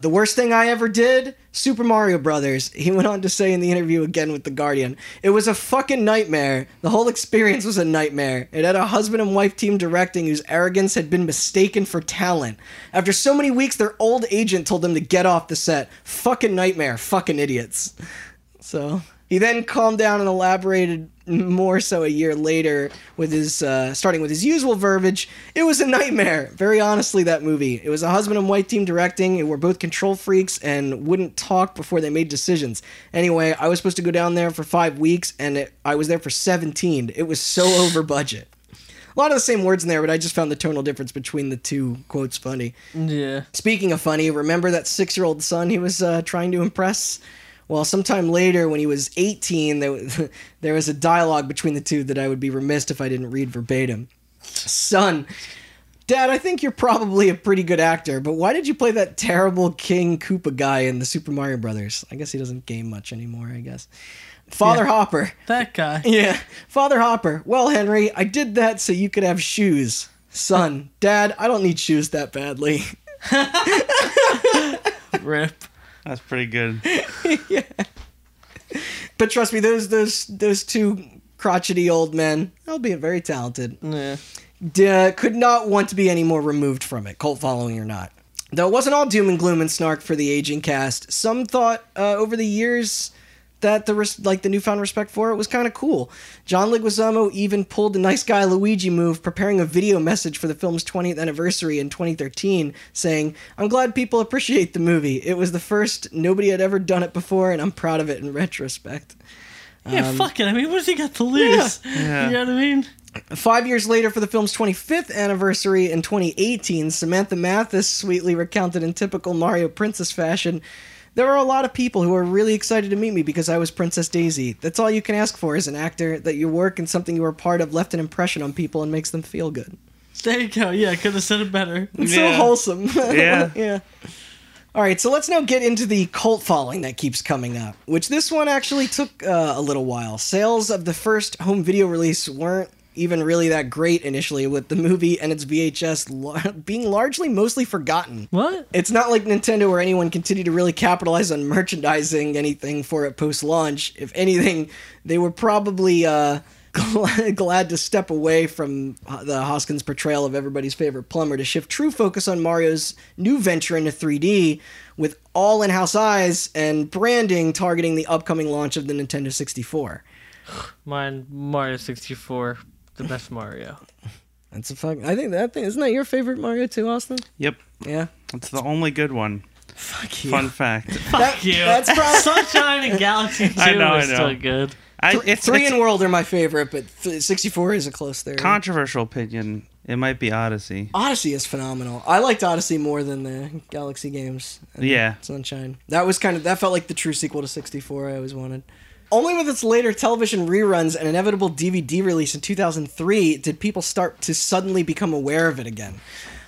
The worst thing I ever did? Super Mario Brothers. He went on to say in the interview again with The Guardian, it was a fucking nightmare. The whole experience was a nightmare. It had a husband and wife team directing whose arrogance had been mistaken for talent. After so many weeks, their old agent told them to get off the set. Fucking nightmare. Fucking idiots. So he then calmed down and elaborated more so a year later with his uh, starting with his usual verbiage. It was a nightmare. Very honestly, that movie. It was a husband and wife team directing. It were both control freaks and wouldn't talk before they made decisions. Anyway, I was supposed to go down there for five weeks, and it, I was there for seventeen. It was so [laughs] over budget. A lot of the same words in there, but I just found the tonal difference between the two quotes funny. Yeah. Speaking of funny, remember that six year old son he was uh, trying to impress? Well, sometime later, when he was 18, there, was- [laughs] there was a dialogue between the two that I would be remiss if I didn't read verbatim. Son, Dad, I think you're probably a pretty good actor, but why did you play that terrible King Koopa guy in the Super Mario Brothers? I guess he doesn't game much anymore, I guess. Father Yeah. Hopper. That guy. [laughs] Yeah, Father Hopper. Well, Henry, I did that so you could have shoes. Son, Dad, I don't need shoes that badly. [laughs] Rip. That's pretty good. [laughs] yeah. But trust me, those those those two crotchety old men, albeit very talented, Yeah. d- uh, could not want to be any more removed from it, cult following or not. Though it wasn't all doom and gloom and snark for the aging cast, some thought uh, over the years that the res- like the newfound respect for it was kind of cool. John Leguizamo even pulled the nice guy Luigi move, preparing a video message for the film's 20th anniversary in 2013, saying, "I'm glad people appreciate the movie. It was the first. Nobody had ever done it before, and I'm proud of it in retrospect." Yeah, um, fuck it. I mean, what's he got to lose? Yeah. You know what I mean? Five years later, for the film's 25th anniversary in 2018, Samantha Mathis sweetly recounted in typical Mario Princess fashion There are a lot of people who are really excited to meet me because I was Princess Daisy. That's all you can ask for as an actor that your work and something you were part of left an impression on people and makes them feel good. There you go. Yeah, could have said it better. [laughs] It's Yeah. so wholesome. [laughs] Yeah. yeah. All right, so let's now get into the cult following that keeps coming up, which this one actually took uh, a little while. Sales of the first home video release weren't even really that great initially, with the movie and its VHS [laughs] being largely mostly forgotten. What? It's not like Nintendo or anyone continued to really capitalize on merchandising anything for it post launch. If anything, they were probably uh, [laughs] glad, glad to step away from the Hoskins portrayal of everybody's favorite plumber to shift true focus on Mario's new venture into 3D with all in house eyes and branding targeting the upcoming launch of the Nintendo 64. [sighs] Mine, Mario 64, the best Mario. That's a fuck. I think that thing isn't that your favorite Mario too, Austin? Yep, Yeah. it's the only good one. Fuck you. Fun fact. That- you. That's probably [laughs] Sunshine and Galaxy 2 I know, is I know. still good. I, it's, three it's and World are my favorite, but 64 is a close third. controversial opinion. It might be Odyssey. Odyssey is phenomenal. I liked Odyssey more than the Galaxy games. and Yeah. Sunshine. That was kind of that felt like the true sequel to 64 I always wanted. Only with its later television reruns and inevitable DVD release in 2003 did people start to suddenly become aware of it again.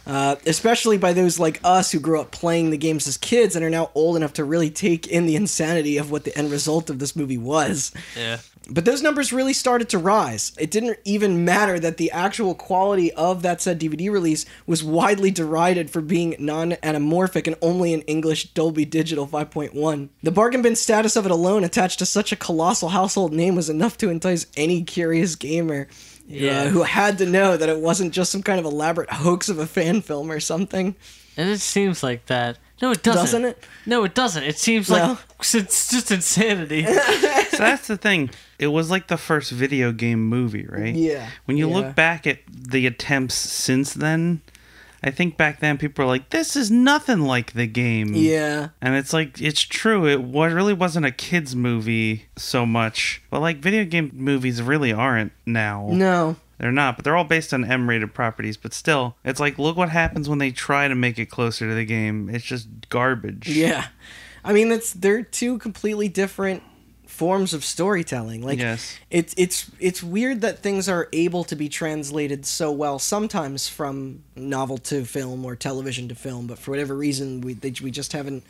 Uh, especially by those like us who grew up playing the games as kids and are now old enough to really take in the insanity of what the end result of this movie was. Yeah. But those numbers really started to rise. It didn't even matter that the actual quality of that said DVD release was widely derided for being non anamorphic and only in English Dolby Digital 5.1. The bargain bin status of it alone, attached to such a colossal household name, was enough to entice any curious gamer. Yeah. uh, who had to know that it wasn't just some kind of elaborate hoax of a fan film or something. And it seems like that. No, it doesn't. Doesn't it? No, it doesn't. It seems No. like it's just insanity. [laughs] So that's the thing. It was like the first video game movie, right? Yeah, When you yeah. look back at the attempts since then, I think back then people were like, "This is nothing like the game." Yeah. And it's like it's true. It was really wasn't a kids movie so much, but like video game movies really aren't now. No. They're not, but they're all based on M-rated properties. But still, it's like look what happens when they try to make it closer to the game. It's just garbage. Yeah. I mean that's they're two completely different forms of storytelling. Like Yes. it's it's it's weird that things are able to be translated so well sometimes from novel to film or television to film, but for whatever reason we they, we just haven't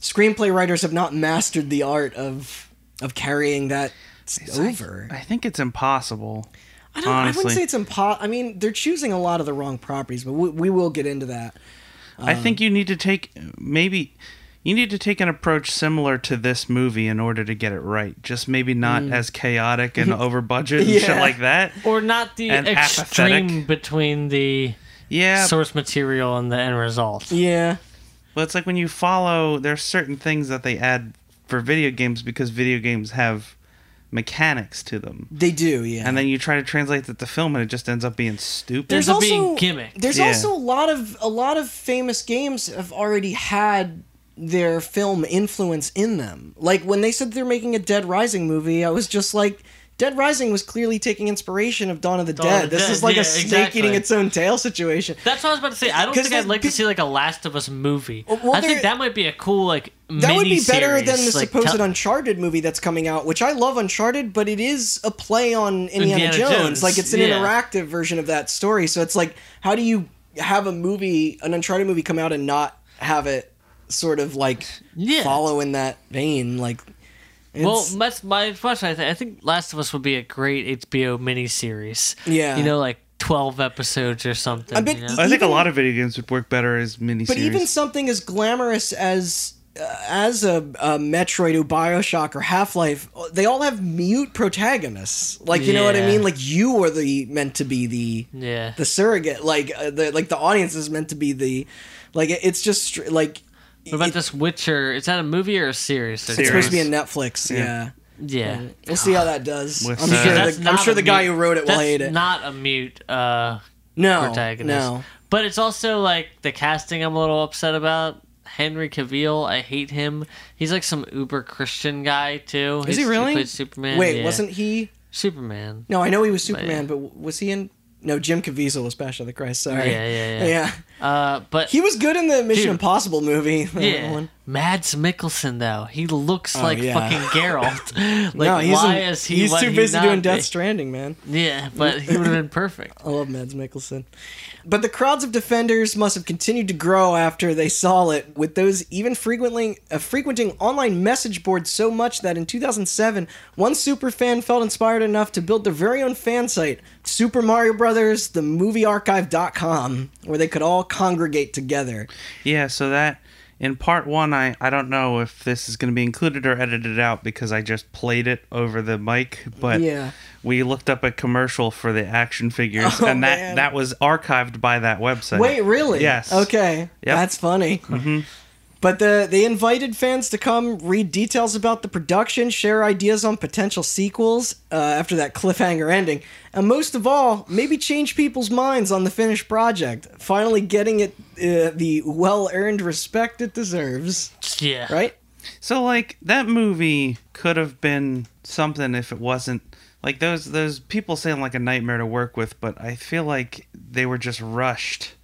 screenplay writers have not mastered the art of of carrying that s- over. I think it's impossible. I don't. I wouldn't say it's impo. I mean, they're choosing a lot of the wrong properties, but we, we will get into that. I think Um, you need to take maybe you need to take an approach similar to this movie in order to get it right. Just maybe not as chaotic and [laughs] over budget and shit Mm. Like that. or not the And extreme apathetic. between the Yeah, source material and the end result. Yeah. well, it's like when you follow there's certain things that they add for video games because video games have mechanics to them. They do, yeah. And then you try to translate that to film and it just ends up being stupid. There's also big gimmick. There's Yeah. also a lot of a lot of famous games have already had their film influence in them. Like when they said they're making a Dead Rising movie, I was just like Dead Rising was clearly taking inspiration of Dawn of the Dawn Dead. of the this Dead, is like yeah, a snake exactly. eating its own tail situation. That's what I was about to say. I don't think I'd like pe- to see like a Last of Us movie. Well, I think that might be a cool like That would be better than the like, supposed tell- Uncharted movie that's coming out, which I love Uncharted, but it is a play on Indiana, Indiana Jones. Jones, Like it's an yeah. interactive version of that story. So it's like, how do you have a movie, an Uncharted movie, come out and not have it sort of like Yeah. follow in that vein? Like, it's, Well, that's my question. I, th- I think Last of Us would be a great HBO miniseries. Yeah. You know, like 12 episodes or something. I you know? I think a lot of video games would work better as miniseries. but even something as glamorous as uh, as a, a Metroid or Bioshock or Half Life, they all have mute protagonists. Like, you know what I mean? Like you are the meant to be the yeah. the surrogate like uh, the like the audience is meant to be the like it's just like What about it- this Witcher? Is that a movie or a series? it's supposed to be a. Netflix yeah, Yeah. we'll see how that does With, I'm uh, sure the, I'm sure the guy mute- who wrote it will hate it not a mute uh, no protagonist. no But it's also like the casting I'm a little upset about. Henry Cavill, I hate him. He's like some uber Christian guy too. is he He's- really played Superman. wait yeah. wasn't he Superman? no I know he was Superman but was he in no Jim Caviezel was Passion of the Christ sorry Yeah, yeah, yeah. [laughs] yeah Uh, but He was good in the Mission Dude. Impossible movie. [laughs] yeah, one. Mads Mikkelsen though he looks like Oh, yeah. fucking Geralt. [laughs] like no, he's why in- is he? He's too he busy doing be? Death Stranding, man. Yeah, but he would have been perfect. [laughs] I love Mads Mikkelsen. But the crowds of defenders must have continued to grow after they saw it, with those even frequently uh, frequenting online message boards so much that in 2007, one super fan felt inspired enough to build their very own fan site, Super Mario Brothers, the moviearchive.com, where they could all congregate together. Yeah, so that in part one, I, I don't know if this is going to be included or edited out because I just played it over the mic, but Yeah. we looked up a commercial for the action figures, Oh, and that, man. that was archived by that website. Wait, really? Yes. Okay. Yep. That's funny. Mm-hmm. But the they invited fans to come read details about the production, share ideas on potential sequels uh, after that cliffhanger ending, and most of all, maybe change people's minds on the finished project. Finally, getting it uh, the well earned respect it deserves. Yeah, Right? So like that movie could have been something if it wasn't like those those people sound like a nightmare to work with, but I feel like they were just rushed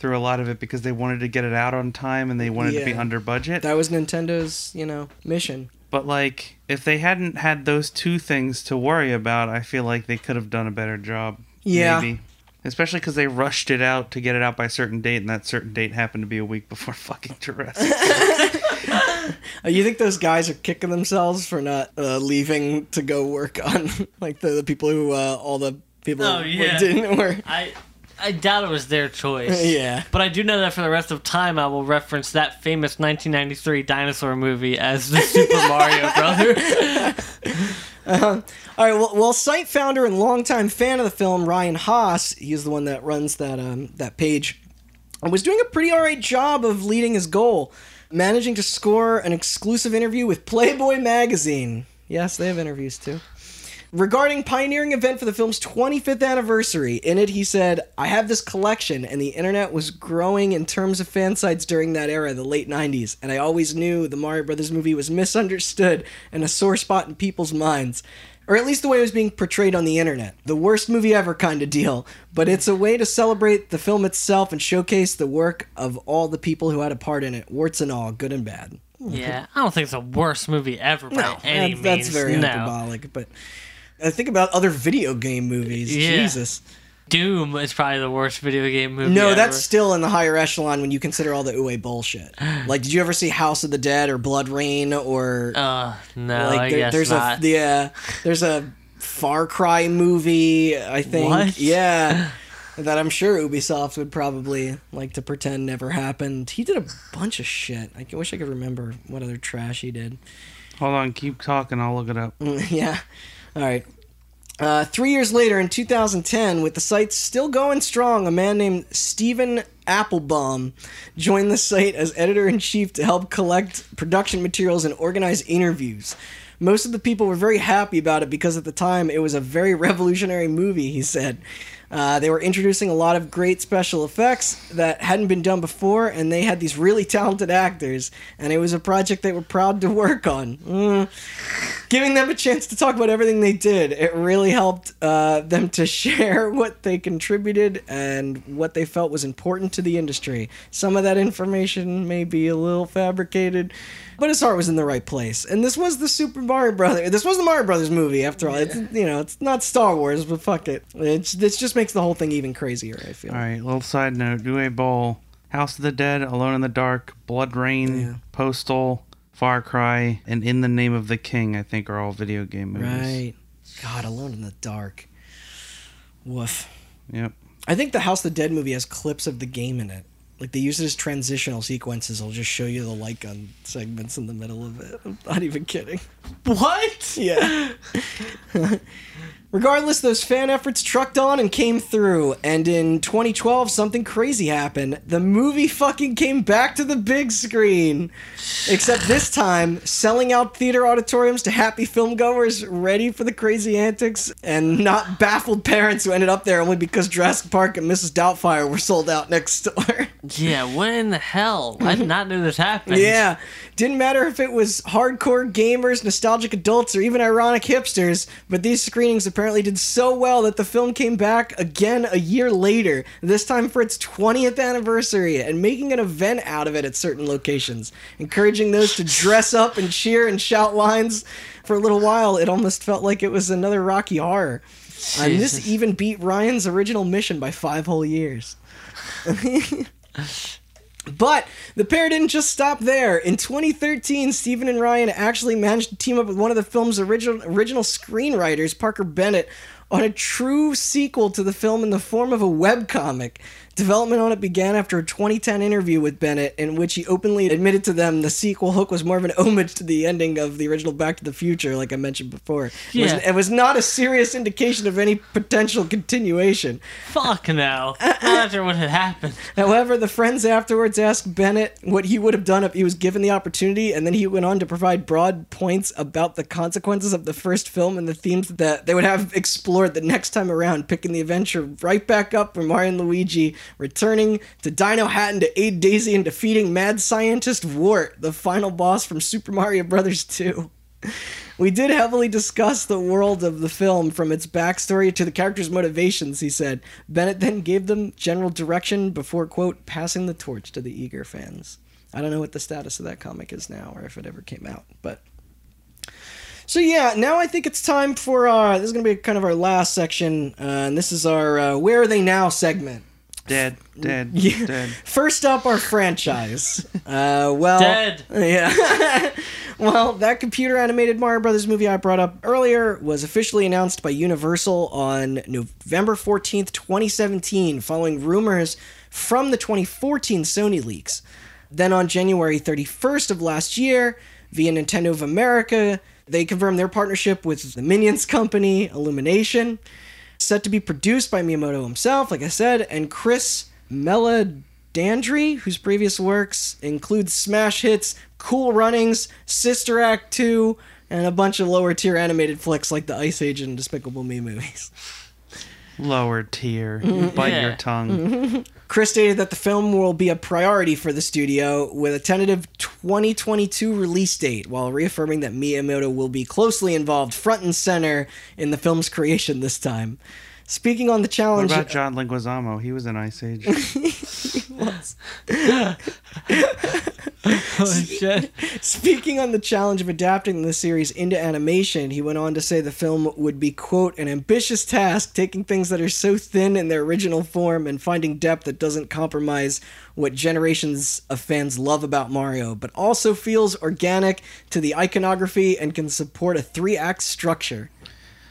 through a lot of it because they wanted to get it out on time and they wanted to be under budget. That was Nintendo's, you know, mission. But like if they hadn't had those two things to worry about, I feel like they could have done a better job. Yeah. Maybe. Especially because they rushed it out to get it out by a certain date, and that certain date happened to be a week before [laughs] fucking Jurassic. [laughs] You think those guys are kicking themselves for not uh, leaving to go work on [laughs] like the, the people who uh, all the people Oh, who yeah. didn't work? I I doubt it was their choice. [laughs] Yeah. But I do know that for the rest of time, I will reference that famous 1993 dinosaur movie as the Super [laughs] Mario Brothers. [laughs] All right. Well, well, site founder and longtime fan of the film, Ryan Hoss, he's the one that runs that um, that page, was doing a pretty all right job of leading his goal, managing to score an exclusive interview with Playboy magazine. Yes, they have interviews too. Regarding pioneering event for the film's 25th anniversary, in it he said, "I have this collection, and the internet was growing in terms of fan sites during that era, the late 90s, and I always knew the Mario Brothers movie was misunderstood and a sore spot in people's minds." Or at least the way it was being portrayed on the internet. The worst movie ever kind of deal. But it's a way to celebrate the film itself and showcase the work of all the people who had a part in it, warts and all, good and bad. yeah, I don't think it's the worst movie ever by No, any that- that's very no. hyperbolic. But I think about other video game movies. Yeah. Jesus. Doom is probably the worst video game movie. No, ever. that's still in the higher echelon when you consider all the Uwe bullshit. [gasps] Like, did you ever see House of the Dead or BloodRayne or Uh, no, like I there- guess there's not. a yeah, there's a Far Cry movie. I think What? yeah. [laughs] That I'm sure Ubisoft would probably like to pretend never happened. He did a bunch of shit. I wish I could remember what other trash he did. Hold on, keep talking. I'll look it up. [laughs] yeah. All right. Uh, three years later, in 2010, with the site still going strong, a man named Stephen Applebaum joined the site as editor in chief to help collect production materials and organize interviews. Most of the people were very happy about it because at the time it was a very [laughs] revolutionary movie, he said. Uh, they were introducing a lot of great special effects that hadn't been done before, and they had these really talented actors, and it was a project they were proud to work on. Mm giving them a chance to talk about everything they did. It really helped uh, them to [laughs] share what they contributed and what they felt was important to the industry. Some of that information may be a little fabricated, but his heart was in the right place. And this was the Super Mario Brothers. This was the Mario Brothers movie, after all. It's you know, it's not Star Wars, but fuck it. It's this just makes the whole thing even crazier. I feel. All right, little side note: Uwe Boll, House of the Dead, Alone in the Dark, BloodRayne, Yeah. Postal, Far Cry, and In the Name of the King. I think are all video game movies. Right. God, Alone in the Dark. Woof. Yep. I think the House of the Dead movie has clips of the game in it. Like they use it as transitional sequences. I'll just show you the light gun segments in the middle of it. [laughs] I'm not even kidding. what? Yeah. [laughs] Regardless, those fan efforts trucked on and came through. And in 2012, something crazy happened. The movie fucking came back to the big screen. Except this time, selling out theater auditoriums to happy filmgoers ready for the crazy antics and not baffled parents who ended up there only because Jurassic Park and Mrs. Doubtfire were sold out next door. Yeah, what in the hell? I did not know this happened. Yeah. Didn't matter if it was hardcore gamers, nostalgic adults, or even ironic hipsters, but these screenings apparently did so well that the film came back again a year later, this time for its 20th anniversary, and making an event out of it at certain locations, encouraging those to dress up and cheer and shout lines. For a little while, it almost felt like it was another Rocky Horror. And this even beat Ryan's original mission by five whole years. [laughs] [laughs] But the pair didn't just stop there. In 2013, Stephen and Ryan actually managed to team up with one of the film's original original screenwriters, Parker Bennett, on a true sequel to the film in the form of a webcomic. Development on it began after a 2010 interview with Bennett, in which he openly admitted to them the sequel hook was more of an homage to the ending of the original Back to the Future, like I mentioned before. It, was, Yeah. it was not a serious indication of any potential continuation. Fuck no. Not after what had happened. [laughs] However, the friends afterwards asked Bennett what he would have done if he was given the opportunity, and then he went on to provide broad points about the consequences of the first film and the themes that they would have explored the next time around, picking the adventure right back up where Mario and Luigi returning to Dinohattan to aid Daisy in defeating mad scientist Wart, the final boss from Super Mario Bros. 2. We did heavily discuss the world of the film from its backstory to the characters' motivations, he said. Bennett then gave them general direction before, quote, passing the torch to the eager fans. I don't know what the status of that comic is now or if it ever came out, but. So, yeah, now I think it's time for. Uh, this is going to be kind of our last section, uh, and this is our uh, Where Are They Now segment. Dead, dead, [laughs] Yeah. dead. First up, our franchise. [laughs] Uh, well, Dead. Yeah. [laughs] well, that computer animated Mario Brothers movie I brought up earlier was officially announced by Universal on November 14th, 2017, following rumors from the 2014 Sony leaks. Then on January 31st of last year, via Nintendo of America, they confirmed their partnership with the Minions company, Illumination set to be produced by Miyamoto himself, like I said, and Chris Meledandri, whose previous works include smash hits Cool Runnings, Sister Act 2, and a bunch of lower tier animated flicks like the Ice Age and Despicable Me movies. [laughs] Lower tier. You mm-hmm. bite Yeah. your tongue. Mm-hmm. Chris stated that the film will be a priority for the studio with a tentative 2022 release date, while reaffirming that Miyamoto will be closely involved front and center in the film's creation this time. Speaking on the What challenge, about John Leguizamo? He was in Ice Age. [laughs] [laughs] Oh shit. Speaking on the challenge of adapting the series into animation, he went on to say the film would be, quote, an ambitious task, taking things that are so thin in their original form and finding depth that doesn't compromise what generations of fans love about Mario, but also feels organic to the iconography and can support a three act structure.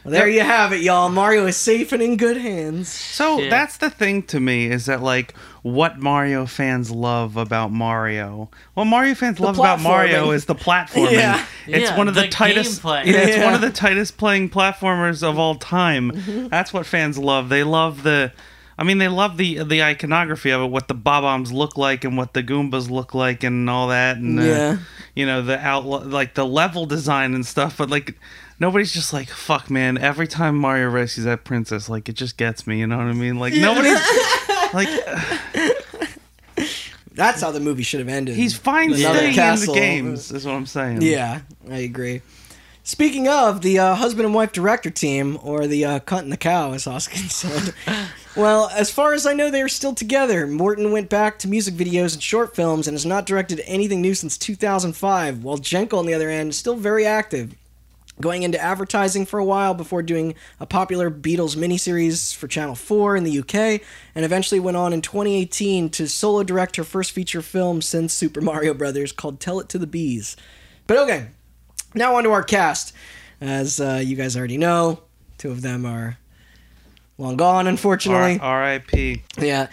Well, there you have it, y'all. Mario is safe and in good hands. So Yeah. that's the thing to me is that like what Mario fans love about Mario. What Mario fans love about Mario is the platforming. Yeah. It's Yeah, one of the, the tightest. gameplay. Yeah, it's one of the tightest playing platformers of all time. Mm-hmm. That's what fans love. They love the. I mean, they love the the iconography of it, what the bob-ombs look like, and what the Goombas look like, and all that, and uh, Yeah. you know the out like the level design and stuff. But like, nobody's just like, fuck, man. Every time Mario rescues that princess, like it just gets me. You know what I mean? Like nobody, [laughs] like That's how the movie should have ended. he's fine Another staying in the games. Is what I'm saying. Yeah, I agree. Speaking of the uh, husband and wife director team, or the uh, cunt and the cow, as Hoskin [laughs] said. well, as far as I know, they are still together. Morton went back to music videos and short films and has not directed anything new since 2005, while Jankel, on the other end, is still very active. Going into advertising for a while before doing a popular Beatles miniseries for Channel 4 in the UK, and eventually went on in 2018 to solo direct her first feature film since Super Mario Brothers called Tell It to the Bees. But okay, now on to our cast. As uh, you guys already know, two of them are long gone, unfortunately. R- R.I.P. Yeah.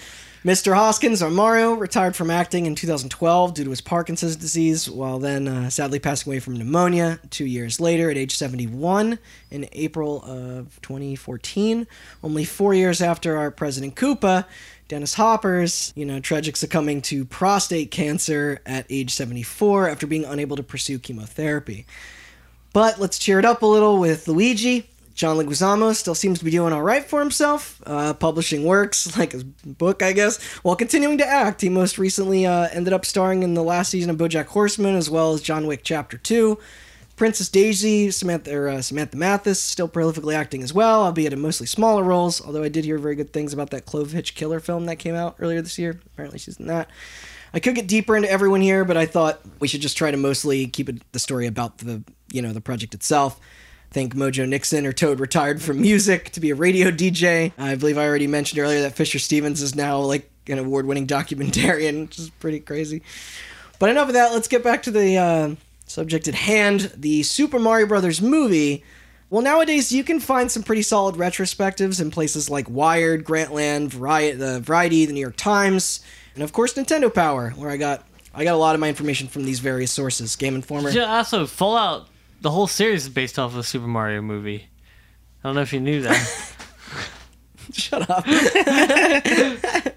Mr. Hoskins, or Mario, retired from acting in 2012 due to his Parkinson's disease, while then uh, sadly passing away from pneumonia two years later at age 71 in April of 2014. Only four years after our President Koopa, Dennis Hoppers, you know, tragic succumbing to prostate cancer at age 74 after being unable to pursue chemotherapy. But let's cheer it up a little with Luigi. John Leguizamo still seems to be doing all right for himself, uh, publishing works [laughs] like his book, I guess, while continuing to act. He most recently uh, ended up starring in the last season of BoJack Horseman, as well as John Wick Chapter Two. Princess Daisy, Samantha or, uh, Samantha Mathis, still prolifically acting as well, albeit in mostly smaller roles. Although I did hear very good things about that Clovehitch Killer film that came out earlier this year. Apparently, she's in that. I could get deeper into everyone here, but I thought we should just try to mostly keep it the story about the you know the project itself. Think Mojo Nixon or Toad retired from music to be a radio DJ. I believe I already mentioned earlier that Fisher Stevens is now like an award-winning documentarian, [laughs] which is pretty crazy. But enough of that. Let's get back to the uh, subject at hand: the Super Mario Brothers movie. Well, nowadays you can find some pretty solid retrospectives in places like Wired, Grantland, Variety, the Variety, the New York Times, and of course Nintendo Power, where I got I got a lot of my information from these various sources. Game Informer. Yeah, also Fallout. The whole series is based off of a Super Mario movie. I don't know if you knew that. [laughs] Shut up. [laughs]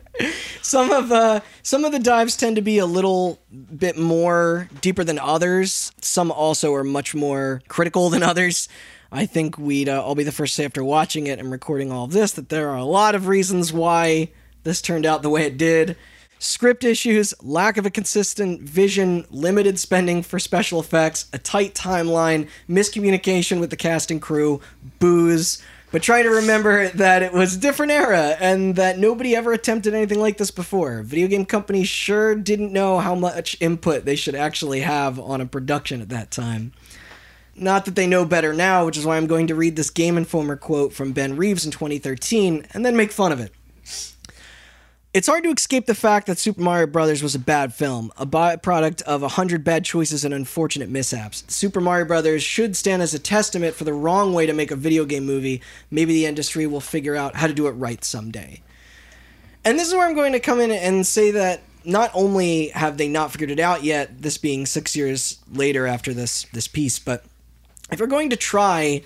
some of uh, some of the dives tend to be a little bit more deeper than others. Some also are much more critical than others. I think we'd uh, all be the first to say after watching it and recording all of this that there are a lot of reasons why this turned out the way it did. Script issues, lack of a consistent vision, limited spending for special effects, a tight timeline, miscommunication with the cast and crew, booze. But try to remember that it was a different era and that nobody ever attempted anything like this before. Video game companies sure didn't know how much input they should actually have on a production at that time. Not that they know better now, which is why I'm going to read this Game Informer quote from Ben Reeves in 2013 and then make fun of it. It's hard to escape the fact that Super Mario Bros. was a bad film, a byproduct of a hundred bad choices and unfortunate mishaps. Super Mario Bros. should stand as a testament for the wrong way to make a video game movie. Maybe the industry will figure out how to do it right someday. And this is where I'm going to come in and say that not only have they not figured it out yet, this being six years later after this this piece, but if we're going to try,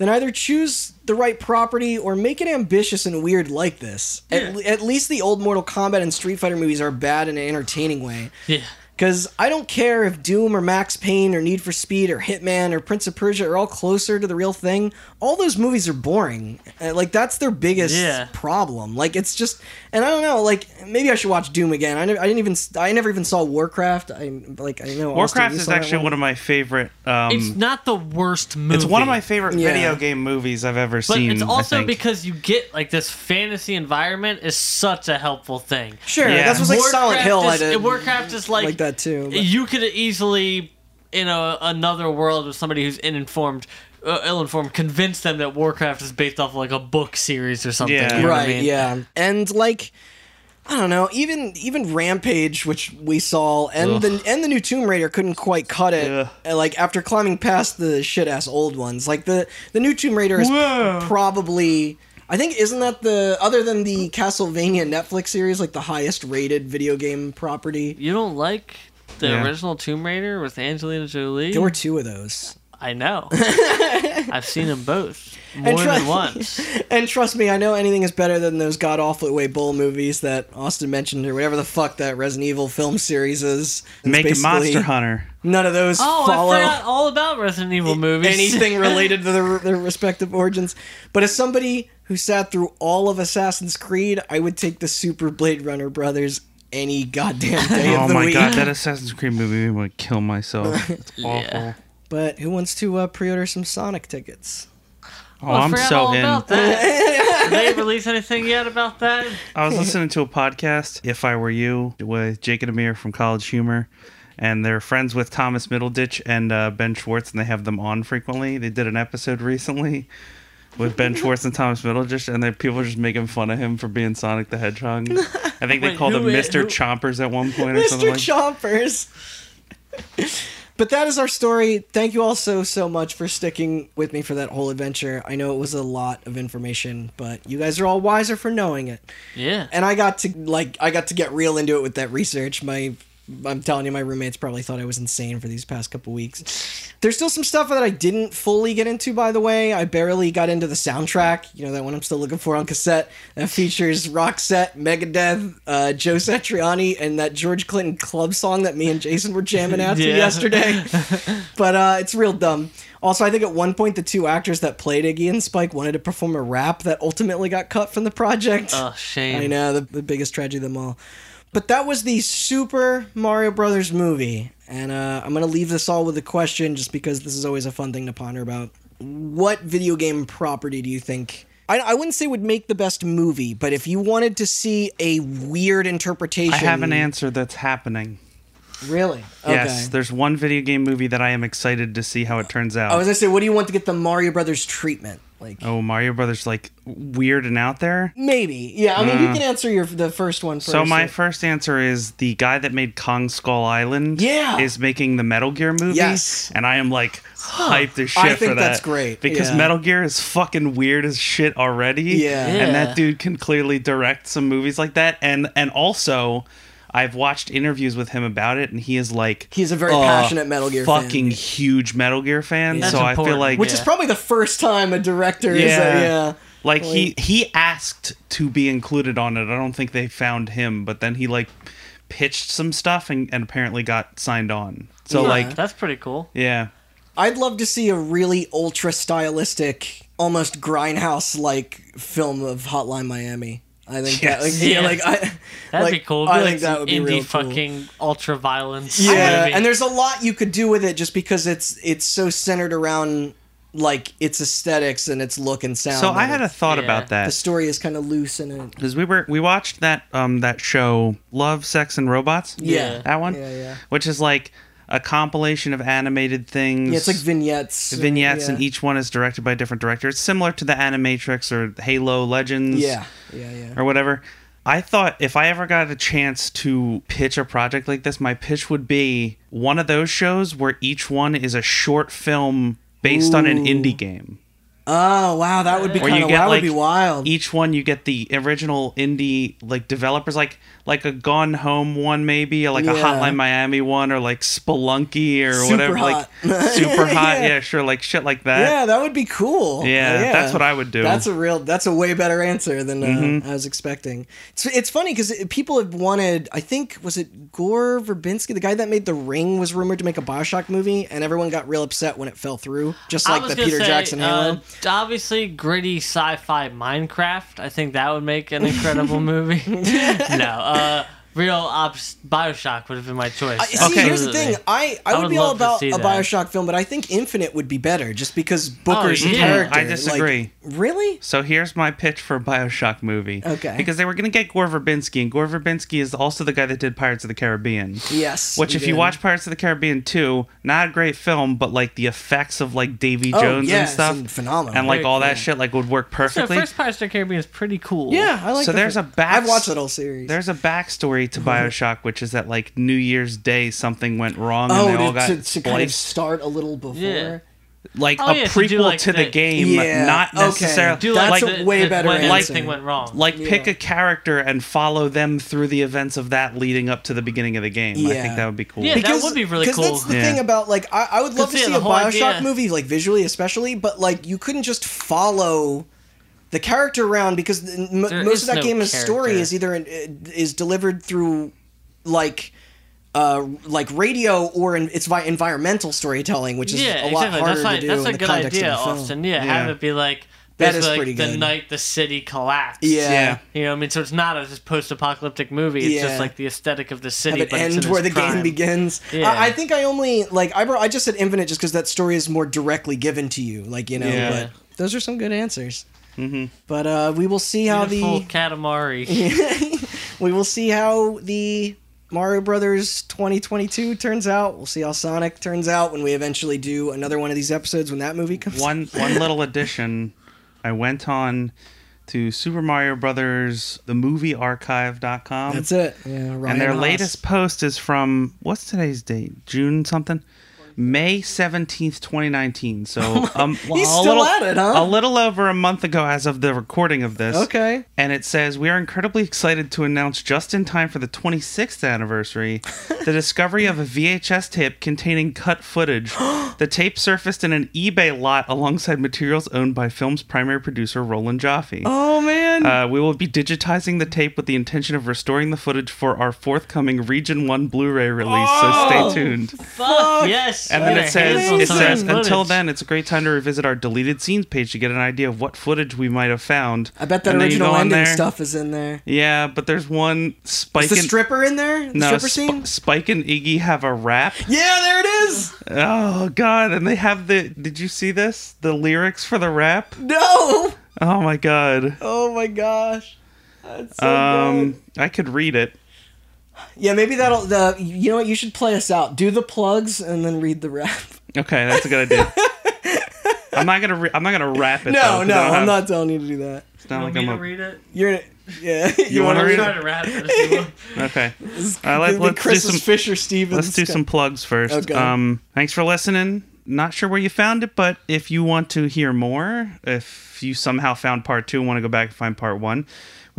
then either choose the right property or make it ambitious and weird like this. At, at least the old Mortal Kombat and Street Fighter movies are bad in an entertaining way. yeah. Because I don't care if Doom or Max Payne or Need for Speed or Hitman or Prince of Persia are all closer to the real thing. All those movies are boring. Uh, Like that's their biggest Yeah. problem. Like it's just, and I don't know. Like maybe I should watch Doom again. I, never, I didn't even, I never even saw Warcraft. I like I know Warcraft you is actually one of my favorite. It's Um, not the worst movie. it's one of my favorite Yeah. video game movies I've ever But seen. it's I also think. because you get like this fantasy environment is such a helpful thing. Sure, Yeah. that's what's like Silent Hill. I did Warcraft is like, like that too. but- You could easily, in a, another world with somebody who's uninformed, uh, ill-informed, convince them that Warcraft is based off of like a book series or something. Yeah. you know what I right mean? yeah and like i don't know even even rampage which we saw and the and the new tomb raider couldn't quite cut it Ugh. uh, like after climbing past the shit ass old ones like the the new tomb raider is Whoa. probably I think isn't that the other than the Castlevania Netflix series like the highest rated video game property? You don't like the Yeah. original Tomb Raider with Angelina Jolie? There were two of those. I know. [laughs] I've seen them both more try- than once. [laughs] And trust me, I know anything is better than those god awful Uwe Boll movies that Austin mentioned or whatever the fuck that Resident Evil film series is. It's Make basically- Monster Hunter. None of those Oh, follow I forgot all about Resident Evil movies. anything [laughs] related to their, their respective origins. But as somebody who sat through all of Assassin's Creed, I would take the Super Blade Runner brothers any goddamn day Oh of the my week. god, that Assassin's Creed movie made me kill myself. It's awful. Yeah. But who wants to uh, pre-order some Sonic tickets? Oh, I I'm forgot so all in. about that. [laughs] Did they release anything yet about that? I was listening to a podcast, If I Were You, with Jake and Amir from College Humor, and they're friends with Thomas Middleditch and uh, Ben Schwartz, and they have them on frequently. They did an episode recently with Ben [laughs] Schwartz and Thomas Middleditch, and they, people are just making fun of him for being Sonic the Hedgehog. I think they Wait, called him Mr. who- Chompers at one point or Mr. something like Chompers. [laughs] but that is our story. Thank you all so so much for sticking with me for that whole adventure. I know it was a lot of information, but you guys are all wiser for knowing it. Yeah. And I got to like I got to get real into it with that research. My I'm telling you, my roommates probably thought I was insane for these past couple weeks. There's still some stuff that I didn't fully get into, by the way. I barely got into the soundtrack. You know, that one I'm still looking for on cassette. That features Roxette, Megadeth, uh, Joe Satriani, and that George Clinton club song that me and Jason were jamming out [laughs] to Yeah. yesterday. [laughs] but uh, it's real dumb. Also, I think at one point the two actors that played Iggy and Spike wanted to perform a rap that ultimately got cut from the project. Oh, shame. I know the, the biggest tragedy of them all. But that was the Super Mario Brothers movie, and uh, I'm gonna leave this all with a question, just because this is always a fun thing to ponder about. What video game property do you think? I, I wouldn't say would make the best movie, but if you wanted to see a weird interpretation, I have an answer that's happening. Really? Okay. Yes, there's one video game movie that I am excited to see how it turns out. I was gonna say, what do you want to get the Mario Brothers treatment? Like oh, Mario Brothers like weird and out there. maybe, yeah. I mean, you can answer your the first one first. Uh. So my first answer is the guy that made Kong Skull Island. Yeah. is making the Metal Gear movie. Yes. and I am like hyped as shit I think for that. that's great, because yeah. Metal Gear is fucking weird as shit already. Yeah. and that dude can clearly direct some movies like that. And and also, I've watched interviews with him about it, and he is like He's a very a passionate Metal Gear fan. fucking huge Metal Gear fan. That's so I feel like which is probably the first time a director is a, Yeah. yeah. Like he he asked to be included on it. I don't think they found him, but then he like pitched some stuff and, and apparently got signed on. So Yeah. like That's pretty cool. yeah. I'd love to see a really ultra stylistic, almost grindhouse like film of Hotline Miami. I think that, like, Yes. yeah, Yes. like I, That'd like, be cool. It'd I be think like that would be indie real cool. fucking ultra violence. Yeah, movie. and there's a lot you could do with it just because it's it's so centered around like its aesthetics and its look and sound. So I had a thought Yeah. about that. the story is kind of loose in it. because we were we watched that um that show Love, Sex and Robots. Yeah, That one, Yeah, yeah. which is like a compilation of animated things. Yeah, it's like vignettes. vignettes, yeah. and each one is directed by a different director. It's similar to the Animatrix or Halo Legends. Yeah, yeah, yeah. or whatever. I thought if I ever got a chance to pitch a project like this, my pitch would be one of those shows where each one is a short film based on an indie game. Oh wow, that would be Where kind of that like would be wild. each one you get the original indie like developers like like a Gone Home one maybe or like a Hotline Miami one or like Spelunky or Super whatever hot. like [laughs] super hot Yeah. yeah. sure like shit like that yeah, that would be cool. Yeah, that's what I would do. Mm-hmm. That's a real. That's a way better answer than uh, I was expecting. It's, it's funny because people have wanted. I think was it Gore Verbinski, the guy that made The Ring, was rumored to make a Bioshock movie, and everyone got real upset when it fell through, just like the Peter say, Jackson Halo. Uh, obviously, gritty sci-fi Minecraft. I think that would make an incredible [laughs] movie. [laughs] no, uh, real ops Bioshock would have been my choice. I, see, Okay. here's the thing. I, I, I would, would be all about a that. Bioshock film, but I think Infinite would be better, just because Booker's oh, yeah. character. I disagree. Like, really? So here's my pitch for a Bioshock movie. Okay. Because they were going to get Gore Verbinski, and Gore Verbinski is also the guy that did Pirates of the Caribbean. Yes. Which, he if you watch Pirates of the Caribbean 2, not a great film, but like the effects of like Davy Oh, Jones yeah, and stuff, it's phenomenal. and like Very all that cool. shit, like would work so perfectly. first Pirates of the Caribbean is pretty cool. Yeah, I like. So the there's fir- a back- I've watched that whole series. There's a backstory to mm-hmm. Bioshock, which is that like New Year's Day something went wrong oh, and they all to, got to, to kind of start a little before. Yeah. like Oh, a yeah, to prequel like, to the the- game, Yeah, not okay. necessarily Do That's like a way the- better when answer. everything went wrong. like pick a character and follow them through the events of that leading up to the beginning of the game. I think that would be cool. Yeah, that would be really because cool. that's the Yeah. thing about like I, I would love to yeah, see a Bioshock idea- movie like visually especially, but like you couldn't just follow the character around because m- most of that no game's story is either in, is delivered through like uh like radio or in, it's vi- environmental storytelling, which is yeah, a lot exactly. harder That's, fine. to do that's in a the good context idea, of the film. Austin. Yeah, Yeah. have it be like That is basically, pretty like, the good. night the city collapsed. Yeah. Yeah. You know, I mean, so it's not a just post-apocalyptic movie. It's Yeah. just like the aesthetic of the city, have it but it's end in where its the game begins. Yeah. I, I think I only like I brought, I just said infinite just because that story is more directly given to you, like you know. Yeah. But those are some good answers. Mm-hmm. But uh, we will see how Beautiful the Katamari. [laughs] we will see how the Mario Brothers 2022 turns out. We'll see how Sonic turns out when we eventually do another one of these episodes when that movie comes. one one [laughs] little addition. I went on to Super Mario Brothers the movie archive.com. That's it. Yeah, Ryan and their Hoss. latest post is from what's today's date? June something? May 17th, 2019. So um, He's a still little, at it, huh? A little over a month ago as of the recording of this. Okay. And it says, We are incredibly excited to announce just in time for the 26th anniversary [laughs] the discovery of a VHS tape containing cut footage. [gasps] the tape surfaced in an eBay lot alongside materials owned by film's primary producer, Roland Joffé. Oh man. Uh, we will be digitizing the tape with the intention of restoring the footage for our forthcoming Region 1 Blu ray release, Oh! so stay tuned. Fuck yes. And then it says, it says, until then, it's a great time to revisit our deleted scenes page to get an idea of what footage we might have found. I bet that And then original ending there- stuff is in there. Yeah, but there's one Spike Is the and stripper in there? The no, stripper Sp- scene? Spike and Iggy have a rap. Yeah, there it is. Oh god, and they have the. Did you see this? The lyrics for the rap. No. Oh my god. Oh my gosh. That's so Um, good. I could read it. Yeah, maybe that'll. The you know what? You should play us out. Do the plugs and then read the rap. Okay, that's a good idea. [laughs] I'm not gonna. Re- I'm not gonna rap it. though, No, 'cause I no, I'm have- not telling you to do that. It's You not want like me I'm to a. read it? You're. Yeah. [laughs] You, wanna want read to it? Try to rap it. if. [laughs] Okay. I like. let- could be let's do some- Fisher Stevens. Let's do some plugs first. Okay. Um, thanks for listening. Not sure where you found it, but if you want to hear more, if you somehow found part two and want to go back and find part one,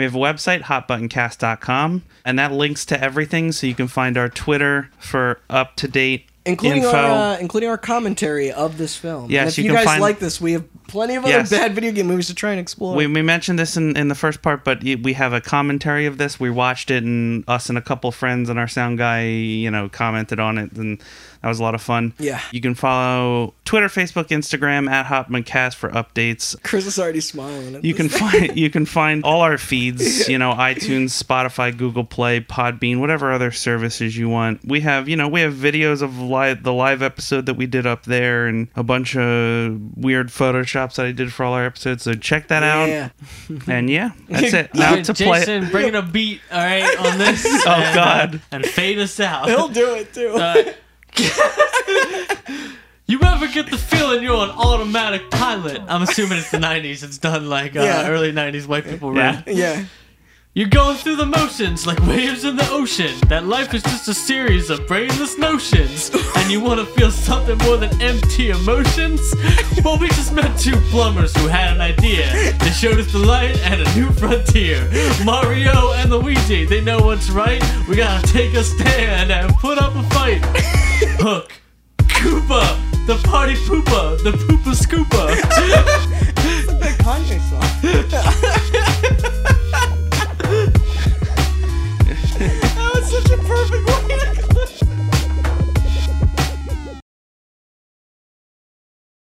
we have a website, hotbuttoncast.com, and that links to everything. So you can find our Twitter for up to date including info. our uh, including our commentary of this film. Yes, And if you you, guys find- like this, we have plenty of other Yes. bad video game movies to try and explore. we, we mentioned this in, in the first part, but we have a commentary of this. We watched it, and us and a couple friends and our sound guy, you know, commented on it, and that was a lot of fun. Yeah. You can follow Twitter, Facebook, Instagram at HotmanCast for updates. Chris is already smiling. You can find [laughs] you can find all our feeds, you know, iTunes, Spotify, Google Play, Podbean, whatever other services you want. We have, you know, we have videos of live the live episode that we did up there and a bunch of weird photoshops that I did for all our episodes. So check that Yeah. out. [laughs] And yeah, [laughs] that's it. Now Alright, to play Jason, bring in a beat, all right, on this. Oh, and, uh, God. and fade us out. He'll do it too. Uh, [laughs] you ever get the feeling you're on automatic pilot? I'm assuming it's the 90s. It's done like uh, Yeah. early 90s white people Yeah. rap. yeah. You're going through the motions like waves in the ocean. That life is just a series of brainless notions. And you want to feel something more than empty emotions? Well, we just met two plumbers who had an idea. They showed us the light and a new frontier. Mario and Luigi, they know what's right. We gotta take a stand and put up a fight. Hook. Koopa, the party poopa, the pooper scooper. it's poopa scoopa. Kanye song. [laughs]